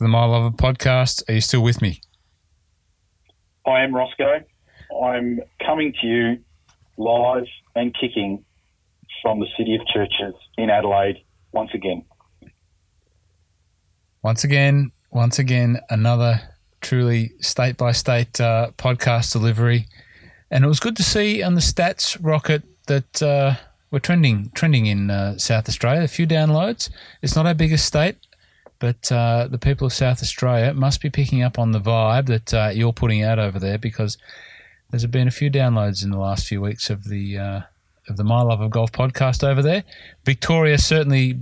To the My Lover podcast. Are you still with me? I am Rossco. I'm coming to you live and kicking from the City of Churches in Adelaide once again. Once again, once again, another truly state by state uh, podcast delivery. And it was good to see on the stats, Rocket, that uh, we're trending trending in uh, South Australia. A few downloads. It's not our biggest state, but uh, the people of South Australia must be picking up on the vibe that uh, you're putting out over there because there's been a few downloads in the last few weeks of the uh, of the My Love of Golf podcast over there. Victoria certainly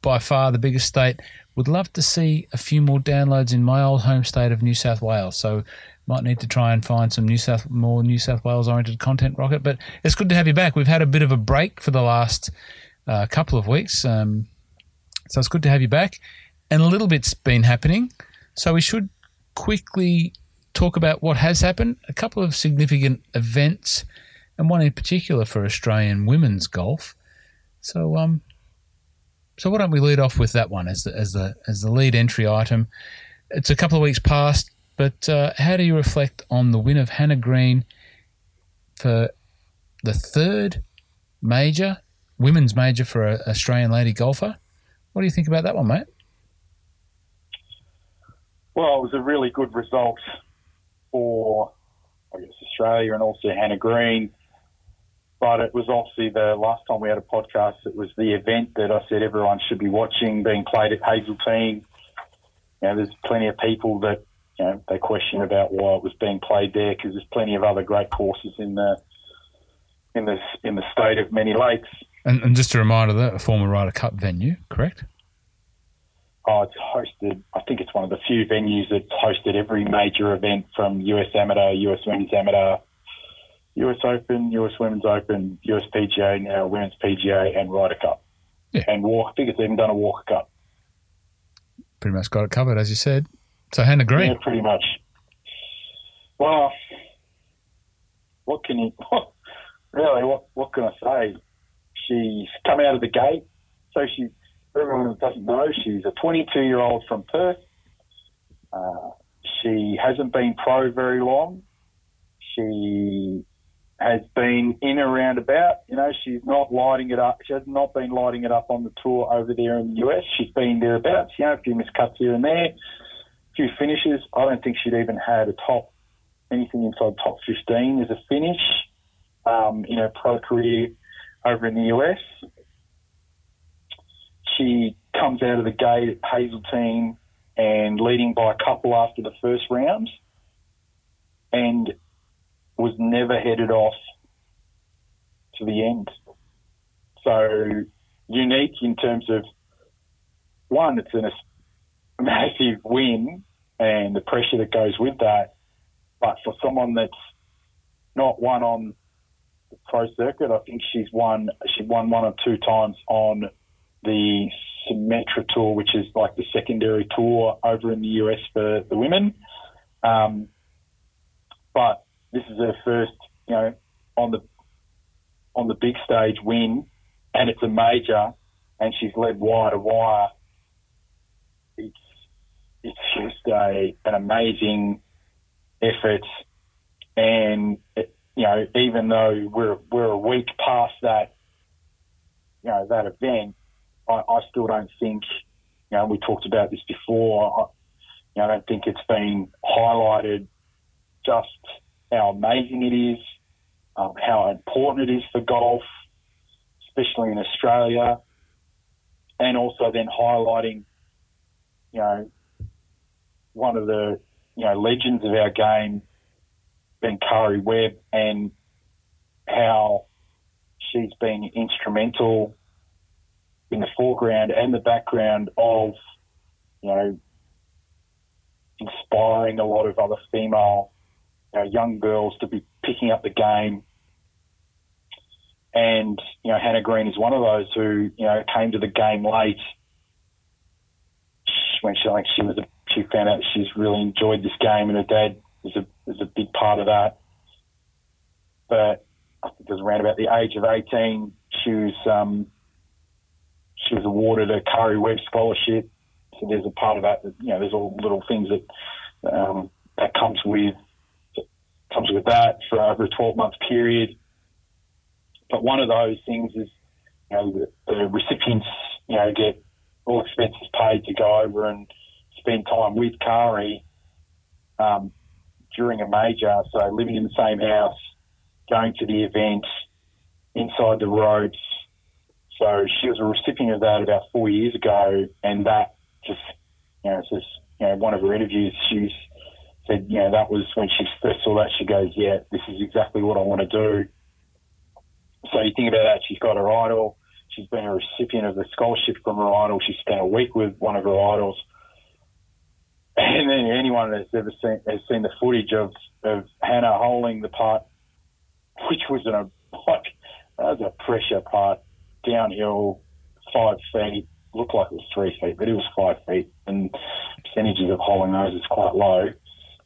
by far the biggest state. Would love to see a few more downloads in my old home state of New South Wales. So might need to try and find some New South more New South Wales oriented content, Rocket. But it's good to have you back. We've had a bit of a break for the last uh, couple of weeks, um, so it's good to have you back. And a little bit's been happening, so we should quickly talk about what has happened. A couple of significant events, and one in particular for Australian women's golf. So, um, so why don't we lead off with that one as the as the as the lead entry item? It's a couple of weeks past, but uh, how do you reflect on the win of Hannah Green for the third major women's major for an Australian lady golfer? What do you think about that one, mate? Well, it was a really good result for, I guess, Australia and also Hannah Green. But it was obviously the last time we had a podcast, it was the event that I said everyone should be watching being played at Hazeltine. You know, there's plenty of people that, you know, they question about why it was being played there because there's plenty of other great courses in the in the in the state of many lakes. And, and just a reminder that a former Ryder Cup venue, correct? Oh, it's hosted. I think it's one of the few venues that's hosted every major event from US Amateur, US Women's Amateur, US Open, US Women's Open, US PGA, now Women's PGA, and Ryder Cup. Yeah. And Walk, I think it's even done a Walker Cup. Pretty much got it covered, as you said. So Hannah Green. Yeah, pretty much. Well, what can you, really, what, what can I say? She's come out of the gate. So she, everyone doesn't know, she's a 22 year old from Perth. Uh, she hasn't been pro very long. She has been in and around about. You know, she's not lighting it up. She has not been lighting it up on the tour over there in the US. She's been thereabouts. You know, a few miscuts here and there, a few finishes. I don't think she'd even had a top anything inside top 15 as a finish um, in her pro career over in the US. She comes out of the gate at Hazeltine and leading by a couple after the first rounds and was never headed off to the end. So unique in terms of one, it's an, a massive win and the pressure that goes with that. But for someone that's not won on the pro circuit, I think she's won. She won one or two times on the Symetra Tour, which is like the secondary tour over in the US for the women. Um, but this is her first, you know, on the on the big stage win, and it's a major, and she's led wire to wire. It's it's just a an amazing effort, and it, you know, even though we're we're a week past that, you know, that event, I, I still don't think, you know, we talked about this before. I, you know, I don't think it's been highlighted just how amazing it is, um, how important it is for golf, especially in Australia, and also then highlighting, you know, one of the you know legends of our game, Ben Karrie Webb, and how she's been instrumental in the foreground and the background of, you know, inspiring a lot of other female you know, young girls to be picking up the game. And, you know, Hannah Green is one of those who, you know, came to the game late when she, like, she was, a, she found out she's really enjoyed this game and her dad was a, was a big part of that. But I think it was around about the age of 18, she was, um, she was awarded a Karrie Webb scholarship so there's a part of that that you know there's all little things that um, that comes with comes with that for over a 12 month period. But one of those things is you know the, the recipients you know get all expenses paid to go over and spend time with Karrie um, during a major. So living in the same house, going to the event, inside the ropes. So she was a recipient of that about four years ago, and that just, you know, it's just, you know, one of her interviews, she said, you know, that was when she first saw that, she goes, yeah, this is exactly what I want to do. So you think about that, she's got her idol, she's been a recipient of the scholarship from her idol, she spent a week with one of her idols. And then anyone that's ever seen has seen the footage of, of Hannah holding the part, which was an like that was a pressure part downhill, five feet. Looked like it was three feet, but it was five feet, and percentages of holding those is quite low.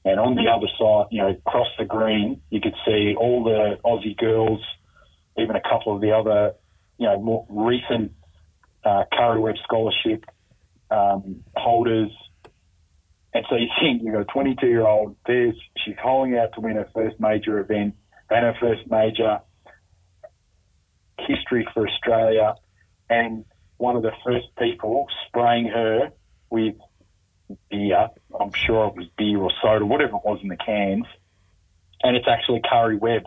And on the other side, you know, across the green, you could see all the Aussie girls, even a couple of the other, you know, more recent uh, Karrie Webb scholarship um, holders. And so you think you've got a 22 year old, there's, she's holding out to win her first major event and her first major history for Australia, and one of the first people spraying her with beer. I'm sure it was beer or soda, whatever it was in the cans, and it's actually Karrie Webb.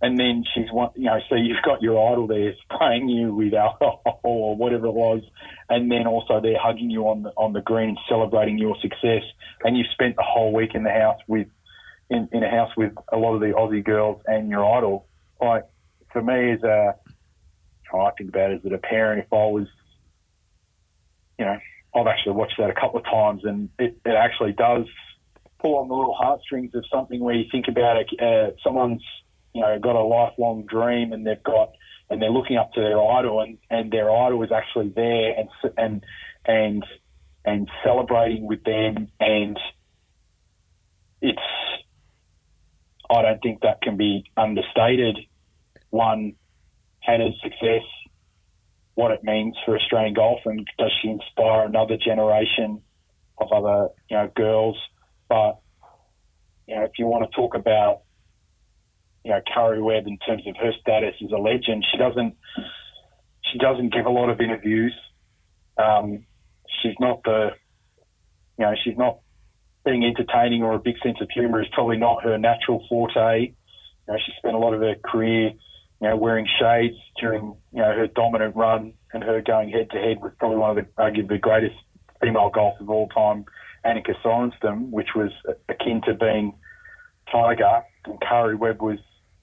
And then she's one, you know, so you've got your idol there spraying you with alcohol or whatever it was, and then also they're hugging you on the on the green, celebrating your success, and you've spent the whole week in the house with, in, in a house with a lot of the Aussie girls and your idol. Like for me as a, I think about it as a parent, if I was, you know, I've actually watched that a couple of times and it, it actually does pull on the little heartstrings of something where you think about it, uh, someone's, you know, got a lifelong dream and they've got, and they're looking up to their idol and, and their idol is actually there and, and, and, and celebrating with them and it's, I don't think that can be understated one, Hannah's success, what it means for Australian golf, and does she inspire another generation of other you know girls? But you know, if you want to talk about you know Karrie Webb in terms of her status as a legend, she doesn't she doesn't give a lot of interviews. Um, she's not the you know she's not being entertaining or a big sense of humour is probably not her natural forte. You know, she spent a lot of her career you know, wearing shades during, you know, her dominant run and her going head to head with probably one of the, arguably the greatest female golfers of all time, Annika Sorenstam, which was akin to being Tiger. And Karrie Webb was,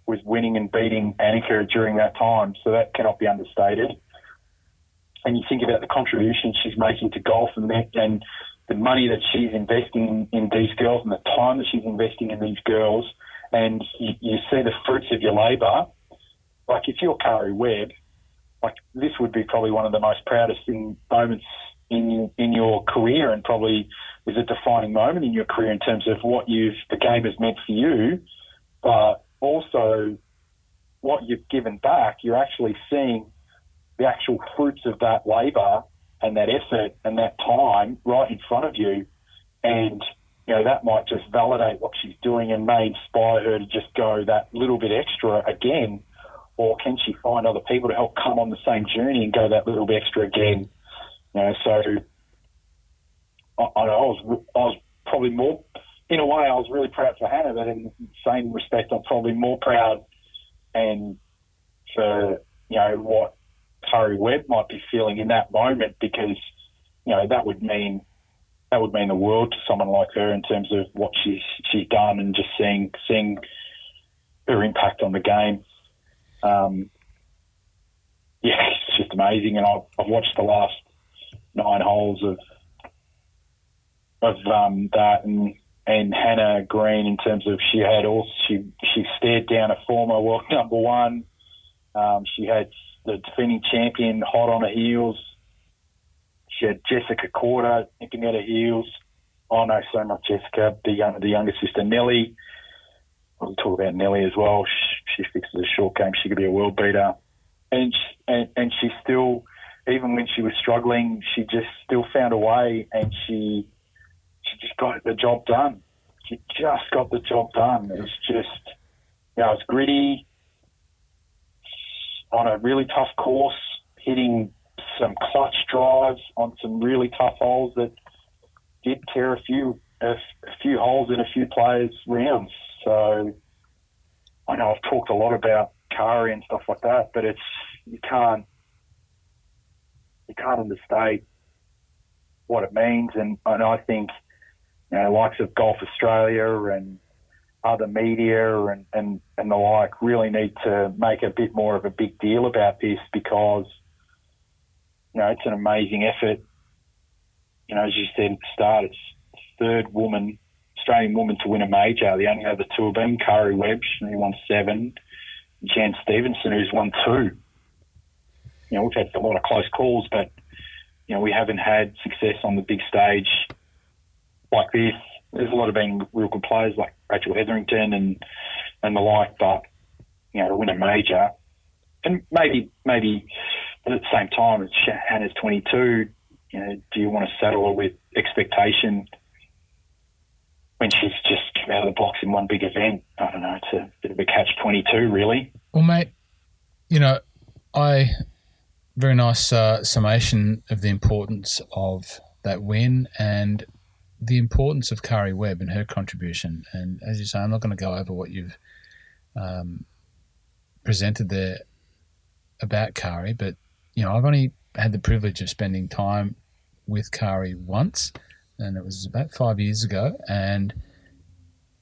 was winning and beating Annika during that time. So that cannot be understated. And you think about the contribution she's making to golf and that, and the money that she's investing in, in these girls and the time that she's investing in these girls, and you, you see the fruits of your labour like if you're Karrie Webb, like this would be probably one of the most proudest moments in in your career, and probably is a defining moment in your career in terms of what you've the game has meant for you, but also what you've given back. You're actually seeing the actual fruits of that labour and that effort and that time right in front of you, and you know that might just validate what she's doing and may inspire her to just go that little bit extra again or can she find other people to help come on the same journey and go that little bit extra again? You know, so I, I, was I was probably more, in a way, I was really proud for Hannah, but in the same respect, I'm probably more proud and for you know what Karrie Webb might be feeling in that moment because you know that would mean that would mean the world to someone like her in terms of what she's she's done and just seeing seeing her impact on the game um, yeah, it's just amazing. And I've, I've watched the last nine holes of of um, that and and Hannah Green in terms of she had also she she stared down a former world number one. Um, she had the defending champion hot on her heels. She had Jessica Korda nipping at her heels. Oh no, so not Jessica, the young, the younger sister Nelly. We'll talk about Nelly as well. She, fixes a short game. She could be a world beater, and she, and, and she still even when she was struggling, she just still found a way, and she she just got the job done. She just got the job done. It was just, you know, it was gritty on a really tough course, hitting some clutch drives on some really tough holes that did tear a few a, a few holes in a few players' rounds. So I know I've talked a lot about Karrie and stuff like that, but it's you can't you can't understate what it means, and, and I think you know likes of Golf Australia and other media and, and, and the like really need to make a bit more of a big deal about this because you know it's an amazing effort. You know, as you said at the start, it's third woman, Australian woman to win a major. The only other two have been Karrie Webb, who won seven, Jan Stephenson, who's won two. You know, we've had a lot of close calls, but you know, we haven't had success on the big stage like this. There's a lot of been real good players like Rachel Hetherington and and the like, but you know, to win a major, and maybe maybe but at the same time, it's Hannah's 22. You know, do you want to settle with expectation when she's just come out of the box in one big event? I don't know. It's a bit of a catch 22, really. Well, mate, you know, I very nice uh, summation of the importance of that win and the importance of Karrie Webb and her contribution. And as you say, I'm not going to go over what you've um, presented there about Karrie, but you know, I've only had the privilege of spending time with Karrie once, and it was about five years ago. And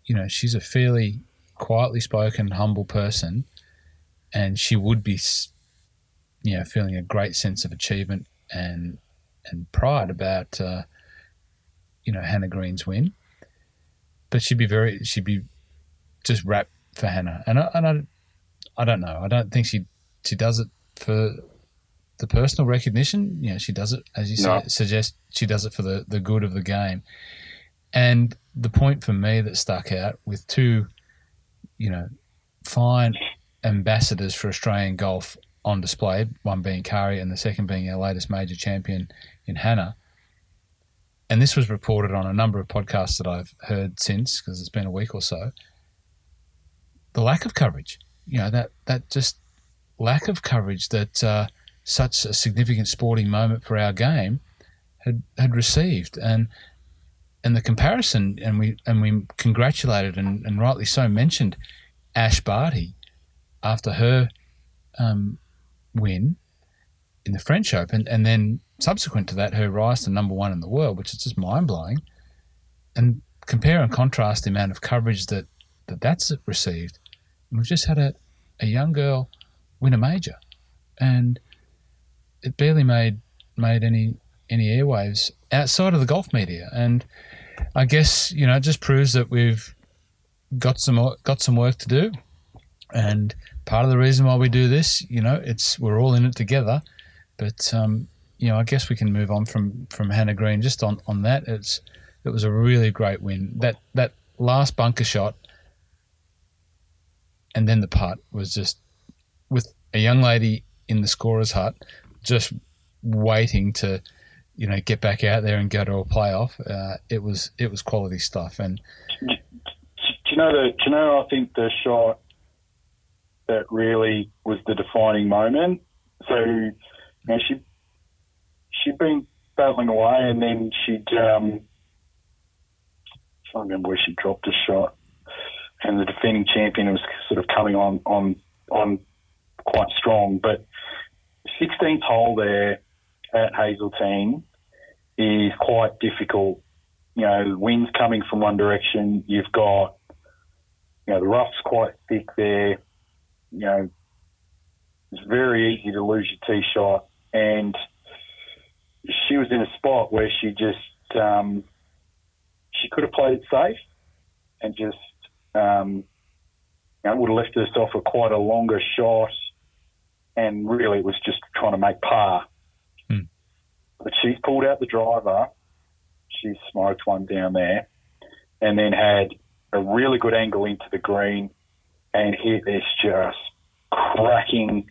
you know, she's a fairly quietly spoken, humble person, and she would be you know, feeling a great sense of achievement and and pride about uh, you know Hannah Green's win. But she'd be very she'd be just rapt for Hannah, and I, and I, I don't know. I don't think she she does it for the personal recognition. You know, she does it as you no. say, suggest. She does it for the the good of the game. And the point for me that stuck out with two, you know, fine ambassadors for Australian golf on display, one being Karrie and the second being our latest major champion in Hannah. And this was reported on a number of podcasts that I've heard since, because it's been a week or so. The lack of coverage, you know, that, that just lack of coverage that uh, such a significant sporting moment for our game had, had received. And and the comparison, and we and we congratulated and, and rightly so mentioned Ash Barty after her um, win in the French Open, and then subsequent to that, her rise to number one in the world, which is just mind blowing. And compare and contrast the amount of coverage that, that that's received. And we've just had a, a young girl win a major, and it barely made made any any airwaves outside of the golf media. And I guess you know it just proves that we've got some got some work to do, and part of the reason why we do this, you know, it's we're all in it together. But um, you know, I guess we can move on from from Hannah Green just on on that. It's it was a really great win. That that last bunker shot and then the putt was just with a young lady in the scorer's hut, just waiting to, you know, get back out there and go to a playoff. Uh, it was it was quality stuff. And do you know the? Do you know? I think the shot that really was the defining moment. So, you know, she she'd been battling away, and then she'd um, I can't remember where she dropped a shot, and the defending champion was sort of coming on on on quite strong. But 16th hole there at Hazeltine is quite difficult. You know, wind's coming from one direction. You've got, you know, the rough's quite thick there you know, it's very easy to lose your tee shot. And she was in a spot where she just, um, she could have played it safe and just, um, you know, would have left herself a quite a longer shot. And really, it was just trying to make par. Hmm. But she pulled out the driver. She smoked one down there and then had a really good angle into the green and hit this just cracking.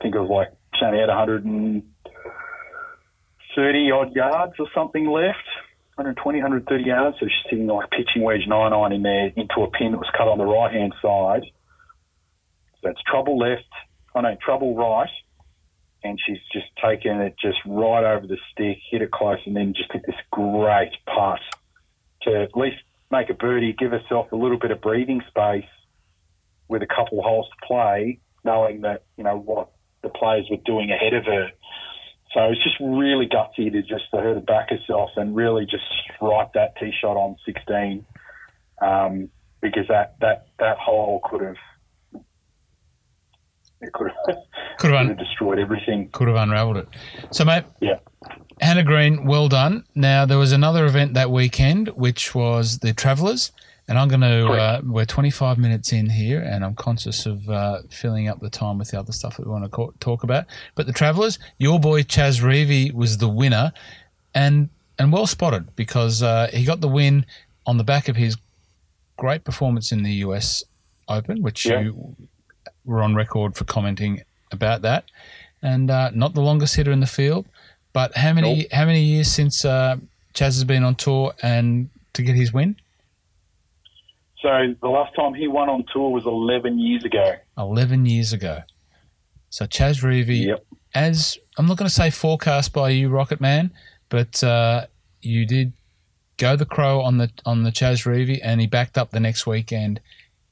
I think it was like she only had 130 odd yards or something left. 120, 130 yards. So she's sitting like pitching wedge nine iron in there into a pin that was cut on the right hand side. So it's trouble left. I know trouble right, and she's just taken it just right over the stick, hit it close, and then just hit this great putt to at least make a birdie, give herself a little bit of breathing space with a couple holes to play, knowing that you know what the players were doing ahead of her. So it's just really gutsy to just for her to back herself and really just strike that tee shot on 16, um, because that that that hole could have it could have, Could have, could have destroyed everything. could have unravelled it. So, mate, Yeah. Hannah Green, well done. Now, there was another event that weekend, which was the Travellers. And I'm going to, uh, we're 25 minutes in here, and I'm conscious of uh, filling up the time with the other stuff that we want to talk about. But the Travellers, your boy Chez Reavie was the winner, and and well spotted because uh, he got the win on the back of his great performance in the US Open, which Yeah. you were on record for commenting about that, and uh, not the longest hitter in the field. But how many Nope. how many years since uh, Chez has been on tour and to get his win? So the last time he won on tour was 11 years ago. 11 years ago. So Chez Reavie, Yep. as I'm not going to say forecast by you, Rocket Man, but uh, you did go the crow on the on the Chez Reavie, and he backed up the next weekend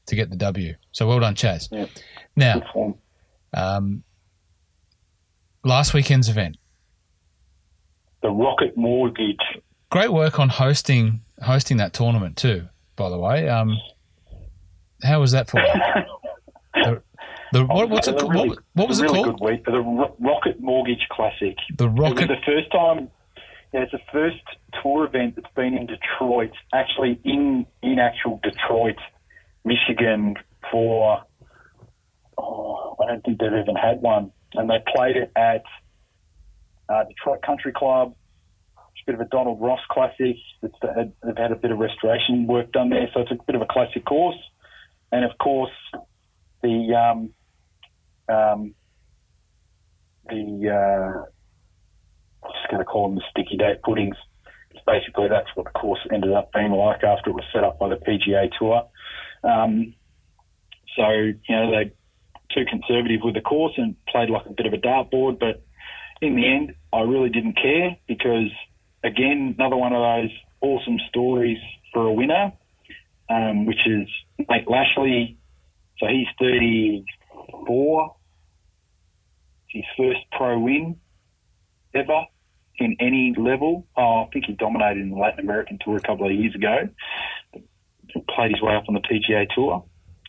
to get the W. So well done, Chez. Yep. Now, um, last weekend's event, The Rocket Mortgage. great work on hosting hosting that tournament too. By the way, um, how was that for you? The, the, what, what's it, called? really- what, what was it really called? Good week. The Ro- Rocket Mortgage Classic. The It was Rocket. the first time. Yeah, it's the first tour event that's been in Detroit, actually in in actual Detroit, Michigan for. I don't think they've even had one, and they played it at uh, Detroit Country Club. It's a bit of a Donald Ross classic. It's they've had a bit of restoration work done there, so it's a bit of a classic course. And of course, the um, um, the uh, I'm just going to call them the sticky date puddings. Basically that's what the course ended up being like after it was set up by the PGA Tour. Um, so you know they too conservative with the course and played like a bit of a dartboard, but in the end, I really didn't care because again, another one of those awesome stories for a winner, um, which is Nate Lashley. So he's 34. It's his first pro win ever in any level. Oh, I think he dominated in the Latin American Tour a couple of years ago. Played his way up on the PGA Tour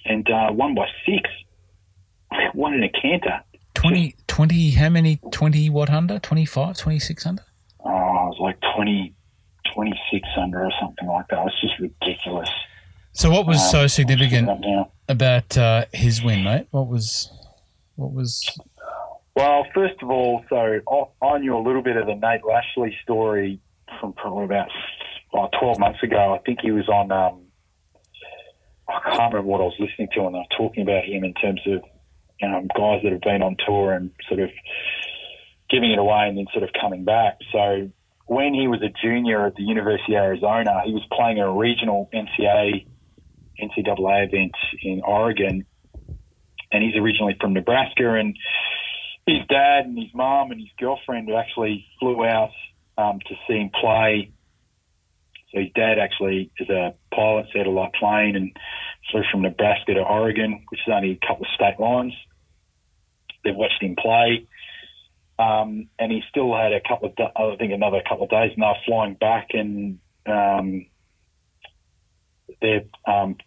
and uh, won by six. Won in a canter. 20, 20, how many, 20 what under? 25, 26 under? Oh, it was like 20, 26 under or something like that. It was just ridiculous. So what was Um, so significant looking it up now. about uh, his win, mate? What was, what was, Well, first of all, so I, I knew a little bit of the Nate Lashley story from probably about well, 12 months ago. I think he was on, um, I can't remember what I was listening to, and they were talking about him in terms of um, guys that have been on tour and sort of giving it away and then sort of coming back. So when he was a junior at the University of Arizona, he was playing a regional NCAA, NCAA event in Oregon, and he's originally from Nebraska and his dad and his mom and his girlfriend actually flew out um, to see him play. So his dad actually is a pilot, so plane and flew from Nebraska to Oregon, which is only a couple of state lines. They watched him play, um, and he still had a couple of, I think, another couple of days, and they were flying back, and um, they're, um,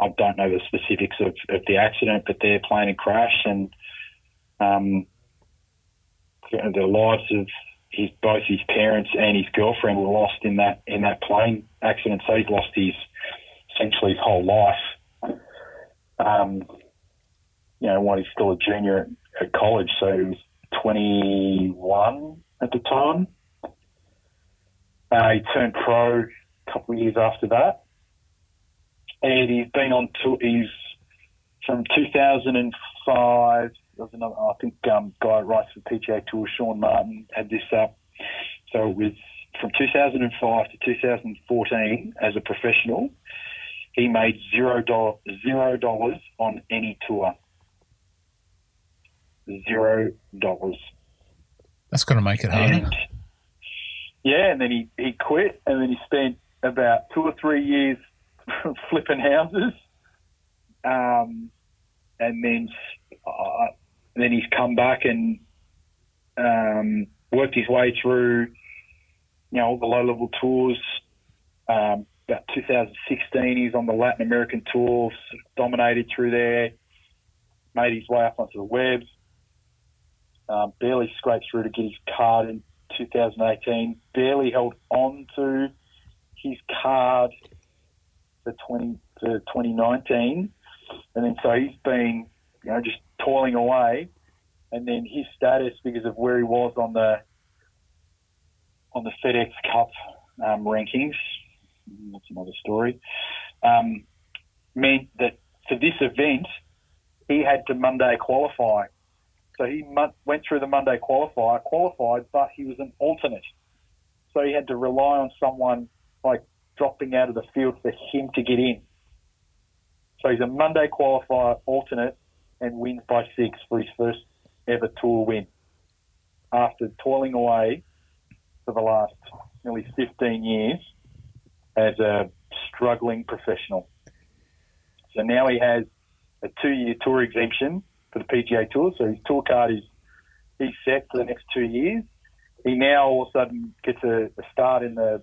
I don't know the specifics of, of the accident, but their plane had crashed, and um, the lives of his both his parents and his girlfriend were lost in that in that plane accident. So he's lost his essentially his whole life. Um, you know, while he's still a junior at, college, so he was 21 at the time. Uh, he turned pro a couple of years after that, and he's been on tour. He's from 2005 there was another, I think, um, guy writes for PGA Tour, Sean Martin, had this up. So it was from 2005 to 2014 as a professional. He made zero dollars zero dollars on any tour. Zero dollars. That's going to make it harder. Yeah, and then he, he quit, and then he spent about two or three years flipping houses. Um, and then uh, then he's come back and um, worked his way through, you know, all the low level tours. Um, about 2016, he's on the Latin American tour, dominated through there, made his way up onto the web. Um, barely scraped through to get his card in 2018. Barely held on to his card for 20 to 2019, and then so he's been, you know, just toiling away. And then his status, because of where he was on the on the FedEx Cup um, rankings, that's another story, um, meant that for this event he had to Monday qualify. So he went through the Monday qualifier, qualified, but he was an alternate. So he had to rely on someone like dropping out of the field for him to get in. So he's a Monday qualifier alternate and wins by six for his first ever tour win after toiling away for the last nearly 15 years as a struggling professional. So now he has a two-year tour exemption for the PGA Tour. So his tour card is he's set for the next two years. He now all of a sudden gets a, a start in the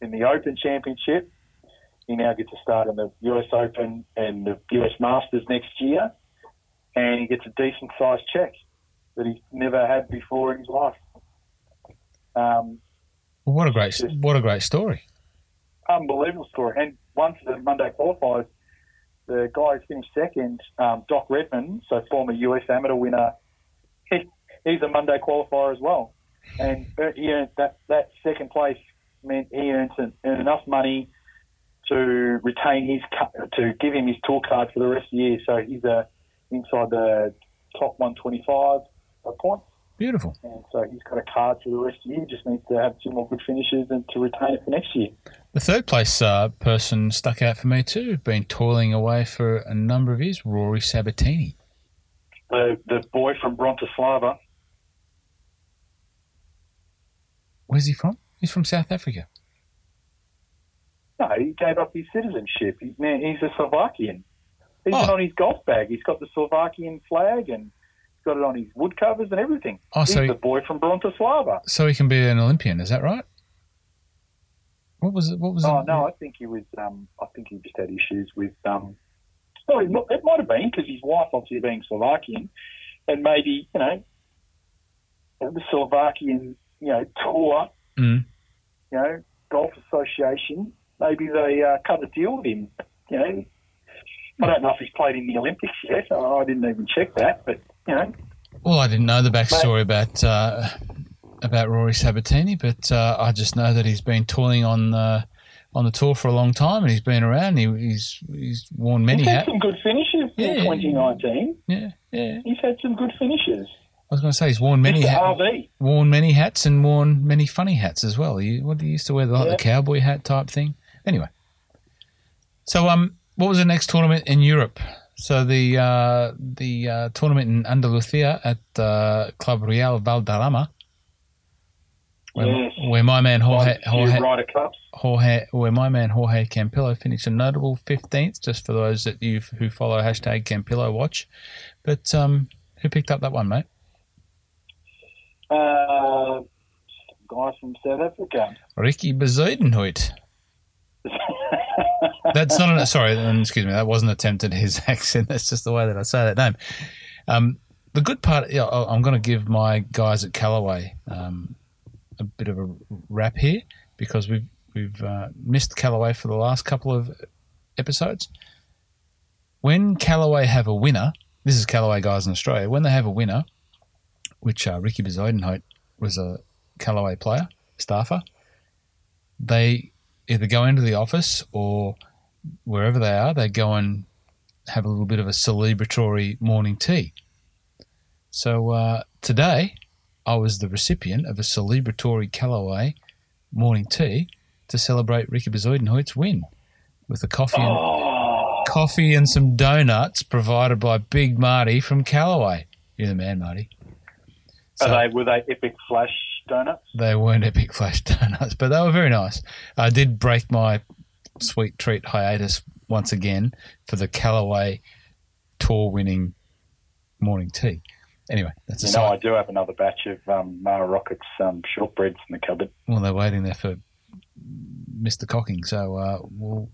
in the Open Championship. He now gets a start in the US Open and the US Masters next year, and he gets a decent sized check that he's never had before in his life. Um, well, what a great what a great story! Unbelievable story. And once the Monday qualifies, the guy who finished second, um, Doc Redman, so former US amateur winner, he, he's a Monday qualifier as well. And he earned that, that second place meant he earned, earned enough money to retain his to give him his tour card for the rest of the year. So he's a uh, inside the top 125 points. Beautiful. And so he's got a card for the rest of the year. Just needs to have two more good finishes and to retain it for next year. The third place uh, person stuck out for me too. Been toiling away for a number of years. Rory Sabatini. The the boy from Bratislava. Where's he from? He's from South Africa. No, he gave up his citizenship. He's, man, he's a Slovakian. Even oh. on his golf bag, he's got the Slovakian flag and got it on his wood covers and everything. Oh, he's so the boy from Bratislava. So he can be an Olympian, is that right? What was it? What was oh, it? no, I think he was. Um, I think he just had issues with. Um, well, it, it might have been because his wife, obviously being Slovakian, and maybe you know the Slovakian, you know, tour, mm. you know, golf association. Maybe they uh, cut a deal with him. You know, I don't know if he's played in the Olympics yet. I didn't even check that, but you know. Well, I didn't know the backstory about uh, about Rory Sabatini, but uh, I just know that he's been toiling on uh, on the tour for a long time, and he's been around. He, he's he's worn many he's had hats. some good finishes yeah, in 2019. Yeah, yeah. He's had some good finishes. I was going to say he's worn many hats, worn many hats, and worn many funny hats as well. He, what he used to wear, the, like yeah. the cowboy hat type thing. Anyway, so um, what was the next tournament in Europe? So the uh, the uh, tournament in Andalusia at uh, Club Real Valderrama, where, yes. where my man Jorge, Jorge, Jorge, where my man Jorge Campillo finished a notable fifteenth. Just for those that you who follow hashtag Campillo Watch, but um, who picked up that one, mate? Uh, guy from South Africa, Ricky Bezuidenhout. That's not an sorry. Excuse me. That wasn't attempted his accent. That's just the way that I say that name. Um, the good part, I'm going to give my guys at Callaway um, a bit of a rap here because we've we've uh, missed Callaway for the last couple of episodes. When Callaway have a winner, this is Callaway guys in Australia. When they have a winner, which uh, Ricky Bezuidenhout was a Callaway player, staffer, they either go into the office or wherever they are, they go and have a little bit of a celebratory morning tea. So uh, today, I was the recipient of a celebratory Callaway morning tea to celebrate Ricky Bezuidenhout's win with a coffee and, Oh, coffee and some donuts provided by Big Marty from Callaway. You're the man, Marty. So- are they were they epic flash donuts? They weren't epic flash donuts, but they were very nice. I did break my sweet treat hiatus once again for the Callaway tour winning morning tea. Anyway, that's a You know, I do have another batch of um, Mara Rockets um, shortbreads in the cupboard. Well, they're waiting there for Mr. Cocking, so uh, we'll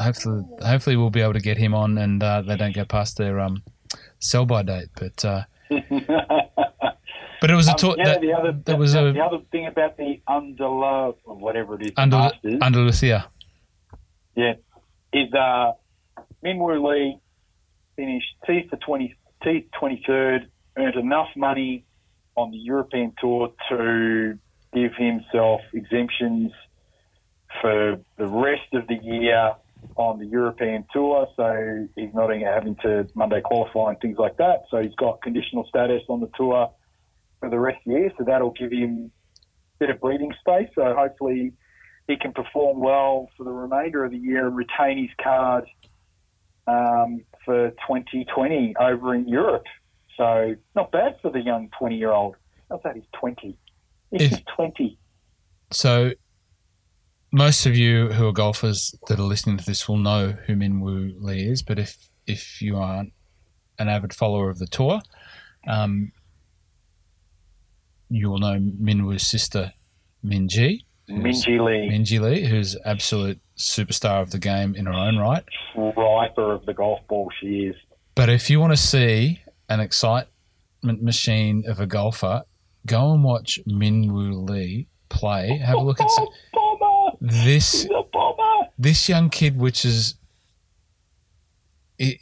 hopefully hopefully we'll be able to get him on, and uh, they don't go past their um, sell by date. But uh, but it was a Um, tour. yeah, that, the other there was the, a- the other thing about the Andala or whatever it is, Masters, Andalusia. yeah, is uh, Min Woo Lee finished T for twenty T twenty third, earned enough money on the European tour to give himself exemptions for the rest of the year on the European tour. So he's not having to Monday qualify and things like that. So he's got conditional status on the tour for the rest of the year. So that'll give him a bit of breathing space. So hopefully he can perform well for the remainder of the year and retain his card um, for 2020 over in Europe. So not bad for the young 20 year old. How's that? He's 20. He's If- 20. So, most of you who are golfers that are listening to this will know who Min Woo Lee is, but if if you aren't an avid follower of the tour, um, you will know Min Woo's sister, Min Ji, Minjee Lee, Minjee Lee, who's absolute superstar of the game in her own right. riper of the golf ball, she is. But if you want to see an excitement machine of a golfer, go and watch Min Woo Lee play. Have a look at bomber! this He's a bomber! this young kid, which is, it,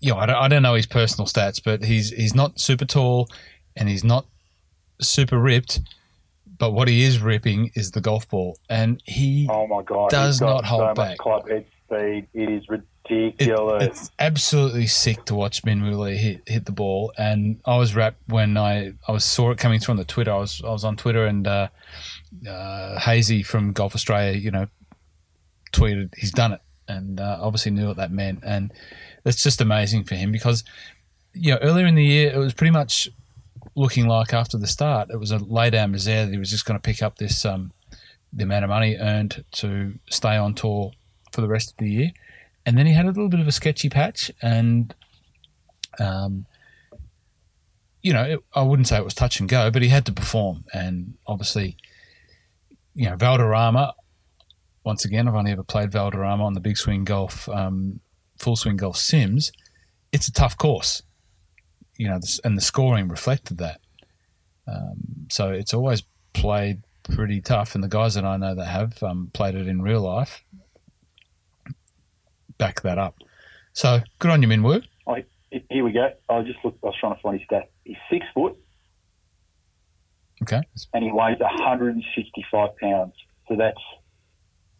you know, I don't, I don't know his personal stats, but he's he's not super tall, and he's not super ripped. But what he is ripping is the golf ball, and he Oh my god! Does not hold so back. Club head speed. It is it- ridiculous. it's absolutely sick to watch Woo Lee hit, hit the ball. And I was wrapped when I I was saw it coming through on the Twitter. I was I was on Twitter and uh, uh, Hazy from Golf Australia, you know, tweeted he's done it, and uh, obviously knew what that meant. And it's just amazing for him because you know earlier in the year it was pretty much looking like after the start it was a lay down misere that he was just going to pick up this um, the amount of money earned to stay on tour for the rest of the year. And then he had a little bit of a sketchy patch, and um, you know, it, I wouldn't say it was touch and go, but he had to perform. And obviously, you know, Valderrama. Once again, I've only ever played Valderrama on the Big Swing Golf, um, Full Swing Golf Sims. It's a tough course, you know, the- and the scoring reflected that. Um, so it's always played pretty tough, and the guys that I know that have um, played it in real life back that up. So good on you, Min Woo. He- here we go. I just looked. I was trying to find his stat. He's six foot Okay, and he weighs 165 pounds. So that's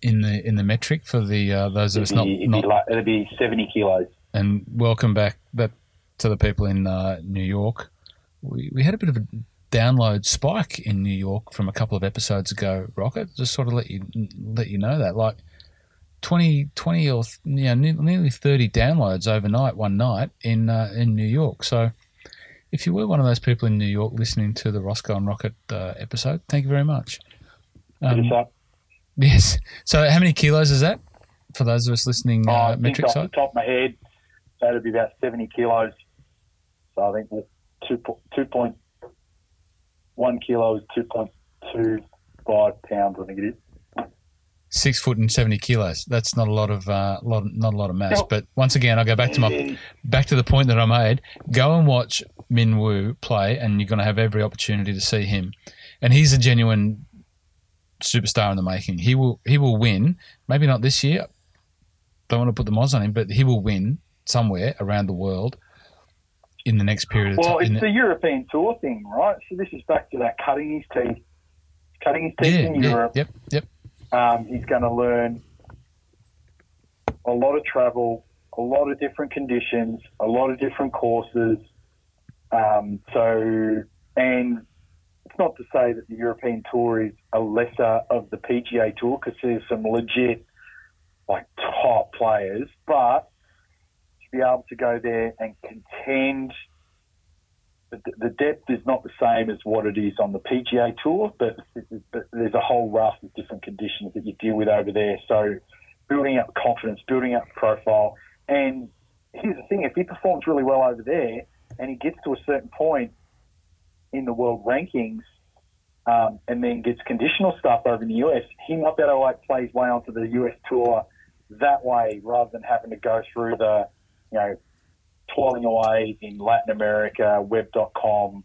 in the in the metric for the uh, those of us not, be, not be it'd be 70 kilos. and welcome back that to the people in uh, New York. We we had a bit of a download spike in New York from a couple of episodes ago. Rocket just sort of let you let you know that like 20, 20 or you know, ne- nearly thirty downloads overnight one night in uh, in New York. So. If you were one of those people in New York listening to the Rossco and Rocket uh, episode, thank you very much. Um. Yes. So, how many kilos is that for those of us listening? Oh, I Uh, think metric off side. the top of my head, that'd be about 70 kilos. So I think the two po- 2.1 kilos, 2.25 pounds, I think it is. Six foot and seventy kilos. That's not a lot of uh, lot, not a lot of mass. No. But once again, I go back to my back to the point that I made. Go and watch Min Woo play, and you're going to have every opportunity to see him. And he's a genuine superstar in the making. He will he will win. Maybe not this year. Don't want to put the mods on him, but he will win somewhere around the world in the next period of Well, time. it's the European Tour thing, right? So this is back to that cutting his teeth. Cutting his teeth yeah, in yeah, Europe. yep, yep. Um, he's going to learn a lot of travel, a lot of different conditions, a lot of different courses. Um, so and it's not to say that the European Tour is a lesser of the PGA Tour because there's some legit, like top players, but be able to go there and contend. The, depth is not the same as what it is on the PGA Tour, but, but there's a whole raft of different conditions that you deal with over there. So, building up confidence, building up profile, and here's the thing: if he performs really well over there, and he gets to a certain point in the world rankings, um, and then gets conditional stuff over in the US, he might be able to like play his way onto the US tour that way, rather than having to go through the, you know, toiling away in Latin America, web.com,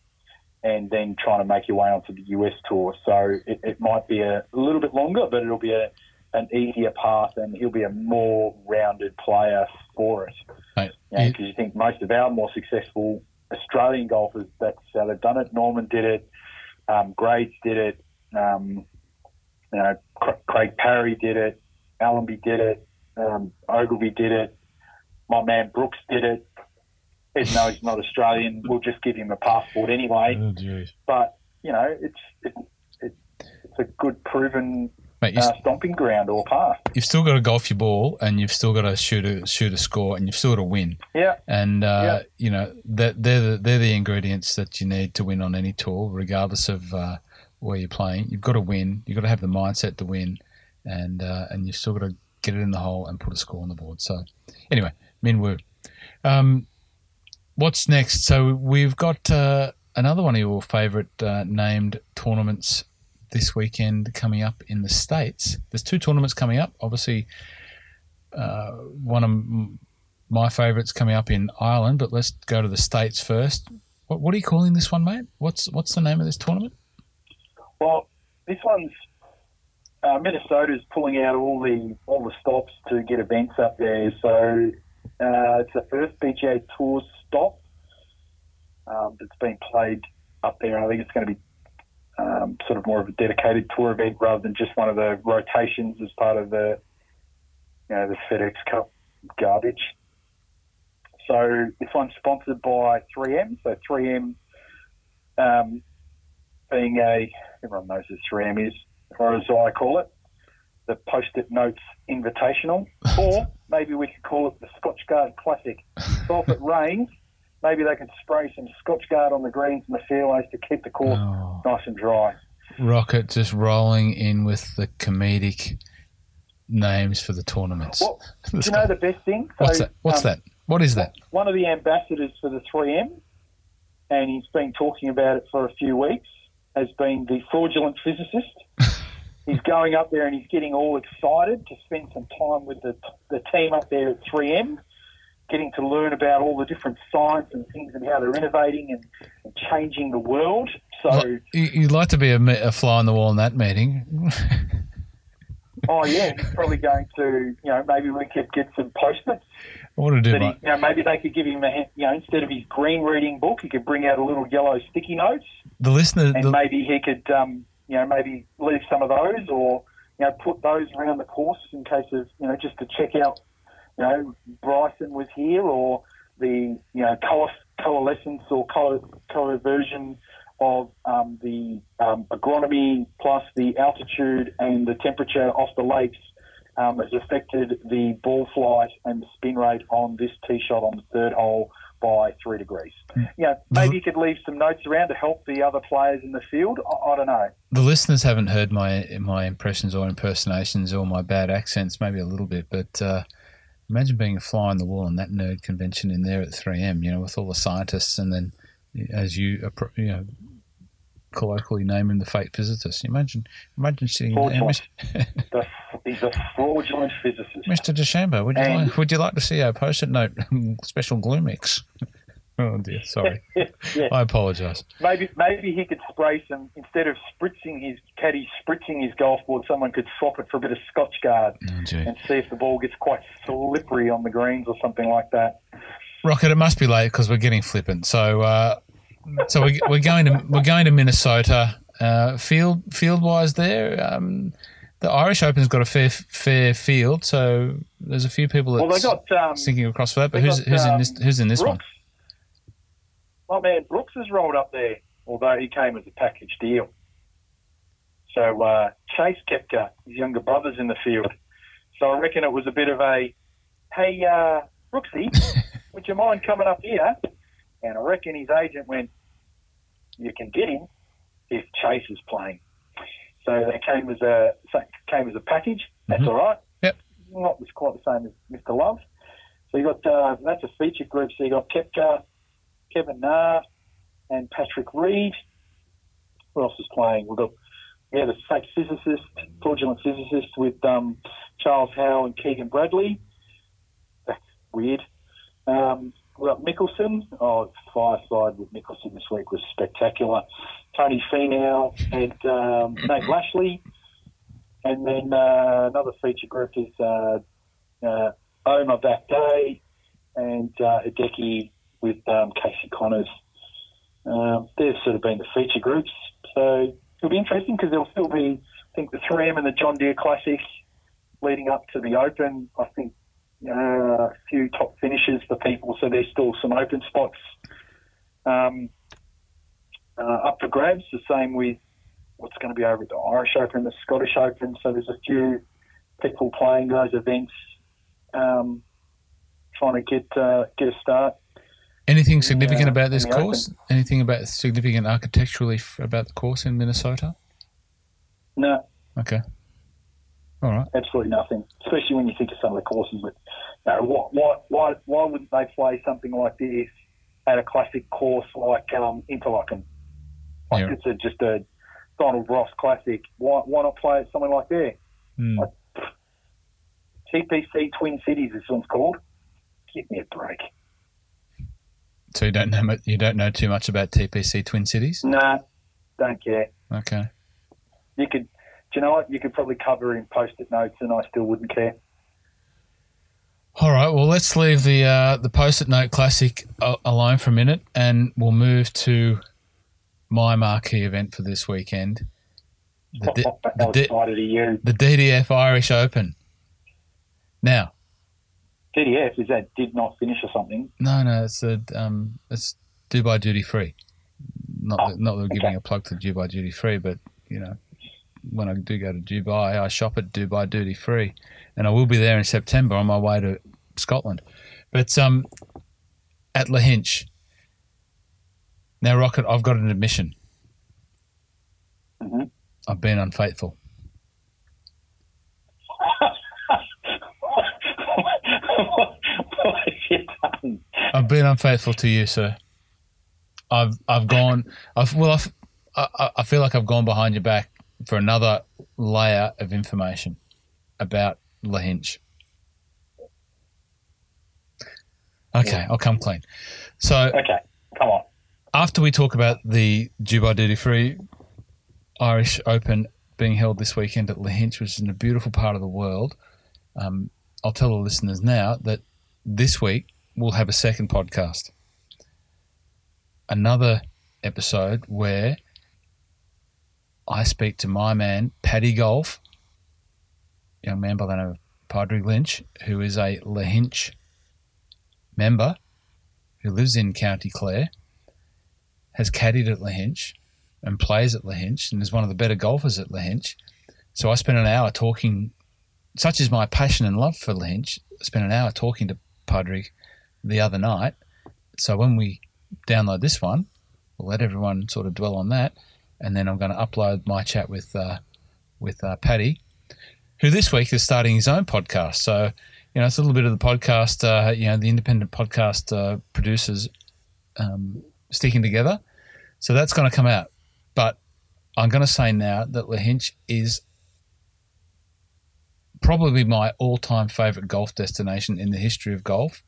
and then trying to make your way onto the US tour. So it, it might be a little bit longer, but it'll be a an easier path, and he'll be a more rounded player for it. Right. Because You- know, you think most of our more successful Australian golfers, that's how they've done it. Norman did it, um, Grades did it, um, you know, Craig Parry did it, Allenby did it, um, Ogilvy did it, my man Brooks did it. Even though he's not Australian, we'll just give him a passport anyway. Oh. But you know, it's it, it, it's a good proven Mate, uh, stomping ground or path. you've still got to golf your ball, and you've still got to shoot a shoot a score, and you've still got to win. Yeah, And uh, Yeah. you know that they're the, they're the ingredients that you need to win on any tour, regardless of uh, where you're playing. You've got to win. You've got to have the mindset to win, and uh, and you've still got to get it in the hole and put a score on the board. So, anyway, Min Woo. Um, what's next? So we've got uh, another one of your favourite uh, named tournaments this weekend coming up in the states. There's two tournaments coming up. Obviously, uh, one of my favourites coming up in Ireland, but let's go to the states first. What, what are you calling this one, mate? What's what's the name of this tournament? Well, this one's uh, Minnesota's pulling out all the all the stops to get events up there. So uh, it's the first PGA Tour stop um, that's been played up there. I think it's going to be um, sort of more of a dedicated tour event rather than just one of the rotations as part of the you know the FedEx Cup garbage. So this one's sponsored by 3M. So 3M um, being a everyone knows who 3M is, or as I call it, the Post-it Notes Invitational, or maybe we could call it the Scotchgard Classic. So if it rains, maybe they could spray some Scotchgard on the greens and the fairways to keep the course Oh, nice and dry. Rocket just rolling in with the comedic names for the tournaments. Well, Do you know the best thing? So, What's that? What's um, that? What is that? One of the ambassadors for the 3M, and he's been talking about it for a few weeks, has been the fraudulent physicist. He's going up there and he's getting all excited to spend some time with the, the team up there at 3M, getting to learn about all the different science and things and how they're innovating and, and changing the world. So, You- You'd like to be a, a fly on the wall in that meeting. oh yeah, he's probably going to, you know, maybe we could get some post-its I want to do that he, you know, maybe they could give him a, you know, instead of his green reading book, he could bring out a little yellow sticky notes, the listener. and The, maybe he could, um, you know, maybe leave some of those, or you know, put those around the course in case of, you know, just to check out, you know, Bryson was here, or the, you know, coalescence or co- coversion of um, the um, agronomy plus the altitude and the temperature off the lakes um, has affected the ball flight and spin rate on this tee shot on the third hole by three degrees. You know, maybe you could leave some notes around to help the other players in the field. I, I don't know. the listeners haven't heard my my impressions or impersonations or my bad accents, maybe a little bit, but uh, imagine being a fly on the wall in that nerd convention in there at 3M, you know, with all the scientists, and then as you you know colloquially name him the fake physicist. Imagine imagine sitting there. The, he's a fraudulent physicist. Mr. DeChambeau, would you And- like, would you like to see our post-it note special glue mix? Oh dear, sorry. yeah. I apologise. Maybe maybe he could spray some instead of spritzing his caddy spritzing his golf board. Someone could swap it for a bit of Scotchgard Oh, and see if the ball gets quite slippery on the greens or something like that. Rocket, it must be late because we're getting flippant. So, uh, so we, we're going to we're going to Minnesota. Uh, field field wise, there, um, the Irish Open's got a fair fair field. So there's a few people Well, they that's got um, thinking across for that. But who's got, who's in um, this who's in this one? Brooks. My man Brooks has rolled up there. although he came as a package deal. So uh, Chase Koepka, his younger brother's in the field. So I reckon it was a bit of a, hey, uh, Brooksy, would you mind coming up here? And I reckon his agent went, you can get him if Chase is playing. So they came as a came as a package. That's Mhm. all right. Yep. Not was quite the same as Mr. Love. So you got uh, that's a feature group. So you got Koepka, Kevin Na, and Patrick Reed. Who else is playing? We've got yeah the fake physicist, fraudulent physicist with um, Charles Howell and Keegan Bradley. That's weird. Um, we've got Mickelson. Oh, fireside with Mickelson this week was spectacular. Tony Finau and um, Nate Lashley. And then uh, another feature group is uh, uh, Oma Back Day and uh, Hideki with um, Casey Conners. Um, they've sort of been the feature groups. So it'll be interesting because there'll still be, I think, the 3M and the John Deere Classic leading up to the Open. I think uh, a few top finishes for people, so there's still some open spots um, uh, up for grabs. The same with what's going to be over at the Irish Open, the Scottish Open. So there's a few people playing those events, um, trying to get uh, get a start. Anything significant about this course? Anything about significant architecturally f- about the course in Minnesota? No, Okay. All right. absolutely nothing. Especially when you think of some of the courses. You know, why, why, why, why wouldn't they play something like this at a classic course like um, Interlachen? Like Yeah. it's a, just a Donald Ross Classic. Why, why not play it somewhere like there? Hmm. TPC Twin Cities, this one's called. Give me a break. So you don't know you don't know too much about TPC Twin Cities? Nah, don't care. Okay. You could, do you know what? You could probably cover in post-it notes, and I still wouldn't care. All right. Well, let's leave the uh, the post-it note classic alone for a minute, and we'll move to my marquee event for this weekend, the, D- the, D- excited are you? the DDF Irish Open. Now, DDF is that did not finish or something? no, no, it's a um, it's Dubai duty free. Not Oh, that, not that we're giving a plug to Dubai duty free, but you know, when I do go to Dubai, I shop at Dubai duty free, and I will be there in September on my way to Scotland. But um, at Lahinch. Now, Rocket, I've got an admission. Mhm. I've been unfaithful. what have you done? I've been unfaithful to you, sir. I've I've gone. I've well, I've, I I- I feel like I've gone behind your back for another layer of information about Lahinch. Okay, I'll come clean. So Okay, come on. after we talk about the Dubai Duty Free Irish Open being held this weekend at Lahinch, which is in a beautiful part of the world, um, I'll tell the listeners now that this week we'll have a second podcast. Another episode where I speak to my man, Paddy Golf, young man by the name of Padraig Lynch, who is a Lahinch member who lives in County Clare has caddied at Lahinch and plays at Lahinch and is one of the better golfers at Lahinch. So I spent an hour talking, such is my passion and love for Lahinch, I spent an hour talking to Padraig the other night. So when we download this one, we'll let everyone sort of dwell on that. And then I'm going to upload my chat with, uh, with uh, Paddy, who this week is starting his own podcast. So, you know, it's a little bit of the podcast, uh, you know, the independent podcast uh, producers um, sticking together. So that's going to come out. But I'm going to say now that Lahinch is probably my all time favourite golf destination in the history of golf.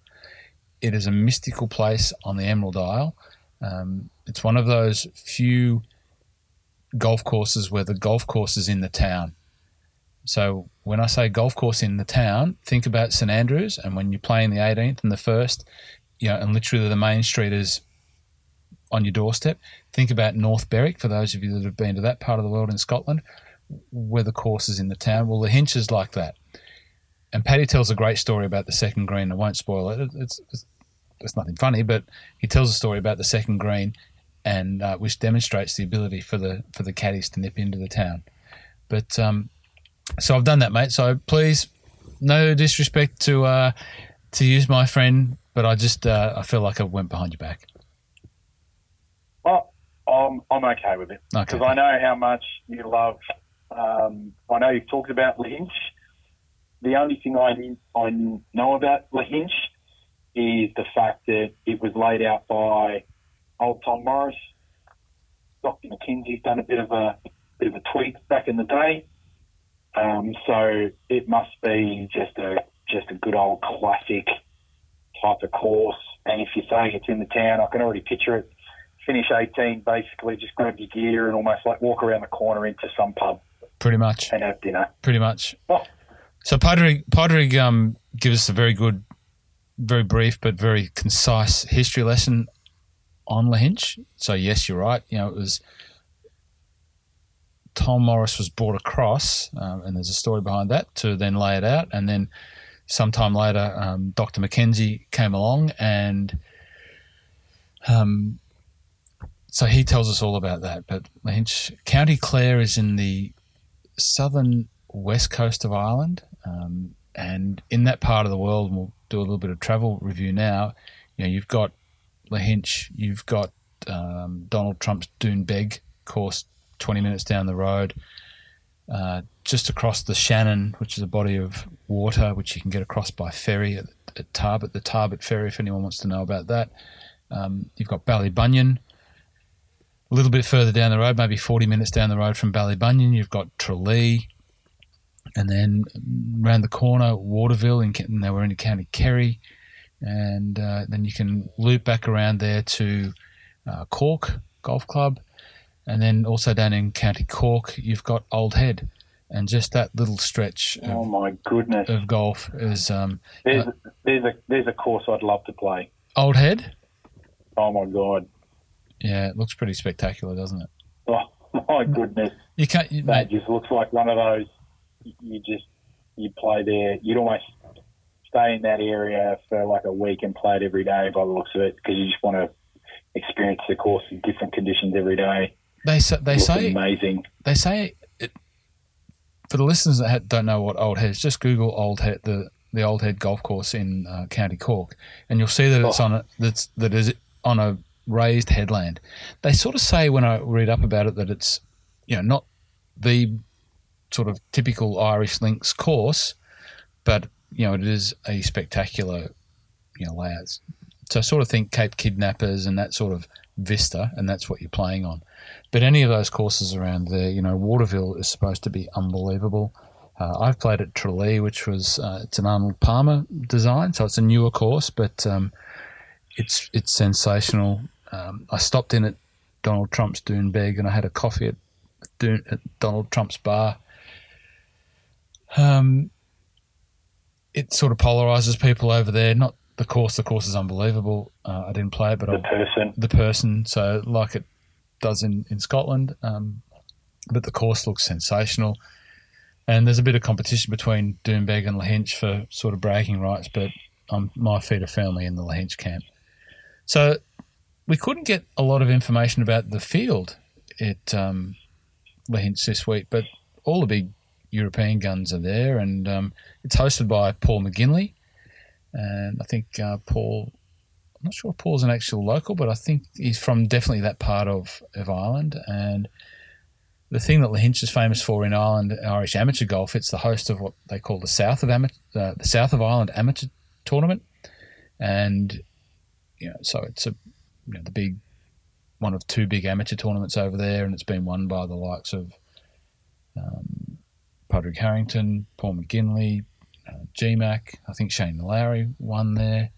It is a mystical place on the Emerald Isle. Um, it's one of those few golf courses where the golf course is in the town. So when I say golf course in the town, think about St Andrews, and when you're playing the 18th and the first, you know, and literally the main street is on your doorstep. Think about North Berwick for those of you that have been to that part of the world in Scotland, where the course is in the town. Well, the Hinch is like that. And Paddy tells a great story about the second green. I won't spoil it. It's, it's, it's nothing funny, but he tells a story about the second green and uh, which demonstrates the ability for the for the caddies to nip into the town. But um, so I've done that, mate. So please, no disrespect to uh, to use my friend, but I just uh, I feel like I went behind your back. Well, I'm I'm okay with it Okay. because I know how much you love. Um, I know you've talked about Lynch. The only thing I I know about Lahinch is the fact that it was laid out by old Tom Morris. Dr. MacKenzie's done a bit of a bit of a tweak back in the day, um, so it must be just a just a good old classic type of course. And if you're saying it's in the town, I can already picture it. Finish 18, basically just grab your gear and almost like walk around the corner into some pub Pretty much, and have dinner. pretty much. Oh, So Podrick, Podrick um, gives us a very good, very brief but very concise history lesson on Lahinch. So yes, you're right. You know, it was Tom Morris was brought across, um, and there's a story behind that to then lay it out, and then sometime later, um, Dr. MacKenzie came along, and um, so he tells us all about that. But Lahinch, County Clare is in the southern west coast of Ireland, um, and in that part of the world, and we'll do a little bit of travel review now. You know, you've got Lahinch, you've got um, Donald Trump's Doonbeg course, twenty minutes down the road, uh, just across the Shannon, which is a body of water which you can get across by ferry at, at Tarbert, the Tarbert ferry, if anyone wants to know about that. Um, you've got Ballybunion. A little bit further down the road, maybe 40 minutes down the road from Ballybunion, you've got Tralee. And then around the corner, Waterville, in, and they were in County Kerry. And uh, then you can loop back around there to uh, Cork Golf Club. And then also down in County Cork, you've got Old Head. And just that little stretch oh of, my goodness! of golf is um, There's there's a there's a course I'd love to play. Old Head. Oh my god! Yeah, it looks pretty spectacular, doesn't it? Oh my goodness! You can't, you, That mate, just looks like one of those. You just you play there. You'd almost stay in that area for like a week and play it every day by the looks of it because you just want to experience the course in different conditions every day. They say, they say amazing. they say it, for the listeners that ha- don't know what Old Head is, just Google Old Head the the Old Head Golf Course in uh, County Cork, and you'll see that it's Oh. on a that's that is on a raised headland. They sort of say when I read up about it that it's you know not the sort of typical Irish links course, but you know it is a spectacular you know layout. So I sort of think Cape Kidnappers and that sort of vista, and that's what you're playing on. But any of those courses around there, you know, Waterville is supposed to be unbelievable. Uh, I've played at Tralee, which was uh, it's an Arnold Palmer design, so it's a newer course, but um, it's it's sensational. Um, I stopped in at Donald Trump's Doonbeg and I had a coffee at, at Donald Trump's bar. Um, it sort of polarizes people over there. Not the course; the course is unbelievable. Uh, I didn't play it, but The I person. the person, so like it does in, in Scotland. Um, but the course looks sensational. And there's a bit of competition between Doonbeg and Lahinch for sort of bragging rights, but um, my feet are firmly in the Lahinch camp. So we couldn't get a lot of information about the field at um, Lahinch this week, but all the big European guns are there, and um, it's hosted by Paul McGinley. And I think uh, Paul I'm not sure if Paul's an actual local, but I think he's from definitely that part of, of Ireland. And the thing that Lahinch is famous for in Ireland, Irish amateur golf, it's the host of what they call the South of Amateur, uh, the South of Ireland Amateur Tournament, and you know, so it's a you know, the big one of two big amateur tournaments over there, and it's been won by the likes of um, Padraig Harrington, Paul McGinley, uh, GMAC. I think Shane Lowry won there.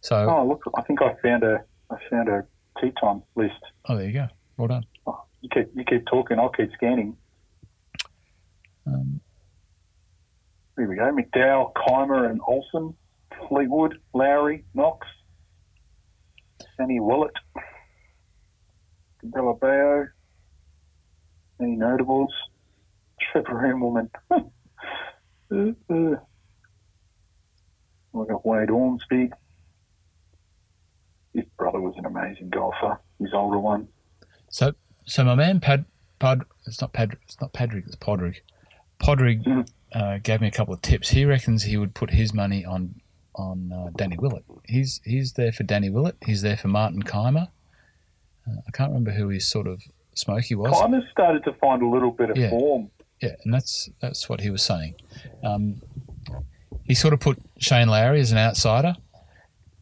So Oh look! I think I found a I found a tee time list. Oh, there you go. Well done. Oh, you keep you keep talking. I'll keep scanning. Um, Here we go. McDowell, Kaymer, and Olson, Fleetwood, Lowry, Knox, Sammy Willett, Belabeo. Any notables? Trevor Immelman. uh, uh. We got Wade Ormsby. His brother was an amazing golfer. His older one. So, so my man Pad Pad it's not Pad it's not Padrick it's Podrick. Podrick Mhm. uh, gave me a couple of tips. He reckons he would put his money on on uh, Danny Willett. He's he's there for Danny Willett. He's there for Martin Kaymer. Uh, I can't remember who his sort of smoky was. Of started to find a little bit of Yeah. form. Yeah, and that's that's what he was saying. Um, he sort of put Shane Lowry as an outsider.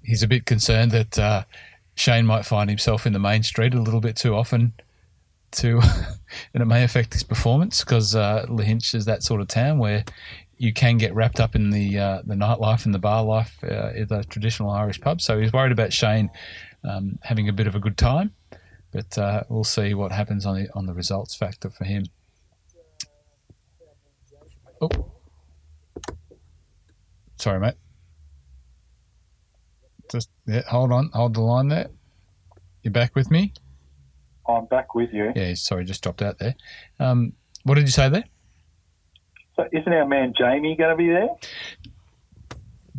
He's a bit concerned that uh, Shane might find himself in the main street a little bit too often, to and it may affect his performance because uh, Lahinch is that sort of town where you can get wrapped up in the uh, the nightlife and the bar life uh, the traditional Irish pub. So he's worried about Shane um, having a bit of a good time, but uh, we'll see what happens on the on the results factor for him. Oh. Sorry, mate. Just yeah, hold on, hold the line there. You're back with me? I'm back with you. Yeah, sorry, just dropped out there. Um, what did you say there? So isn't our man Jamie going to be there?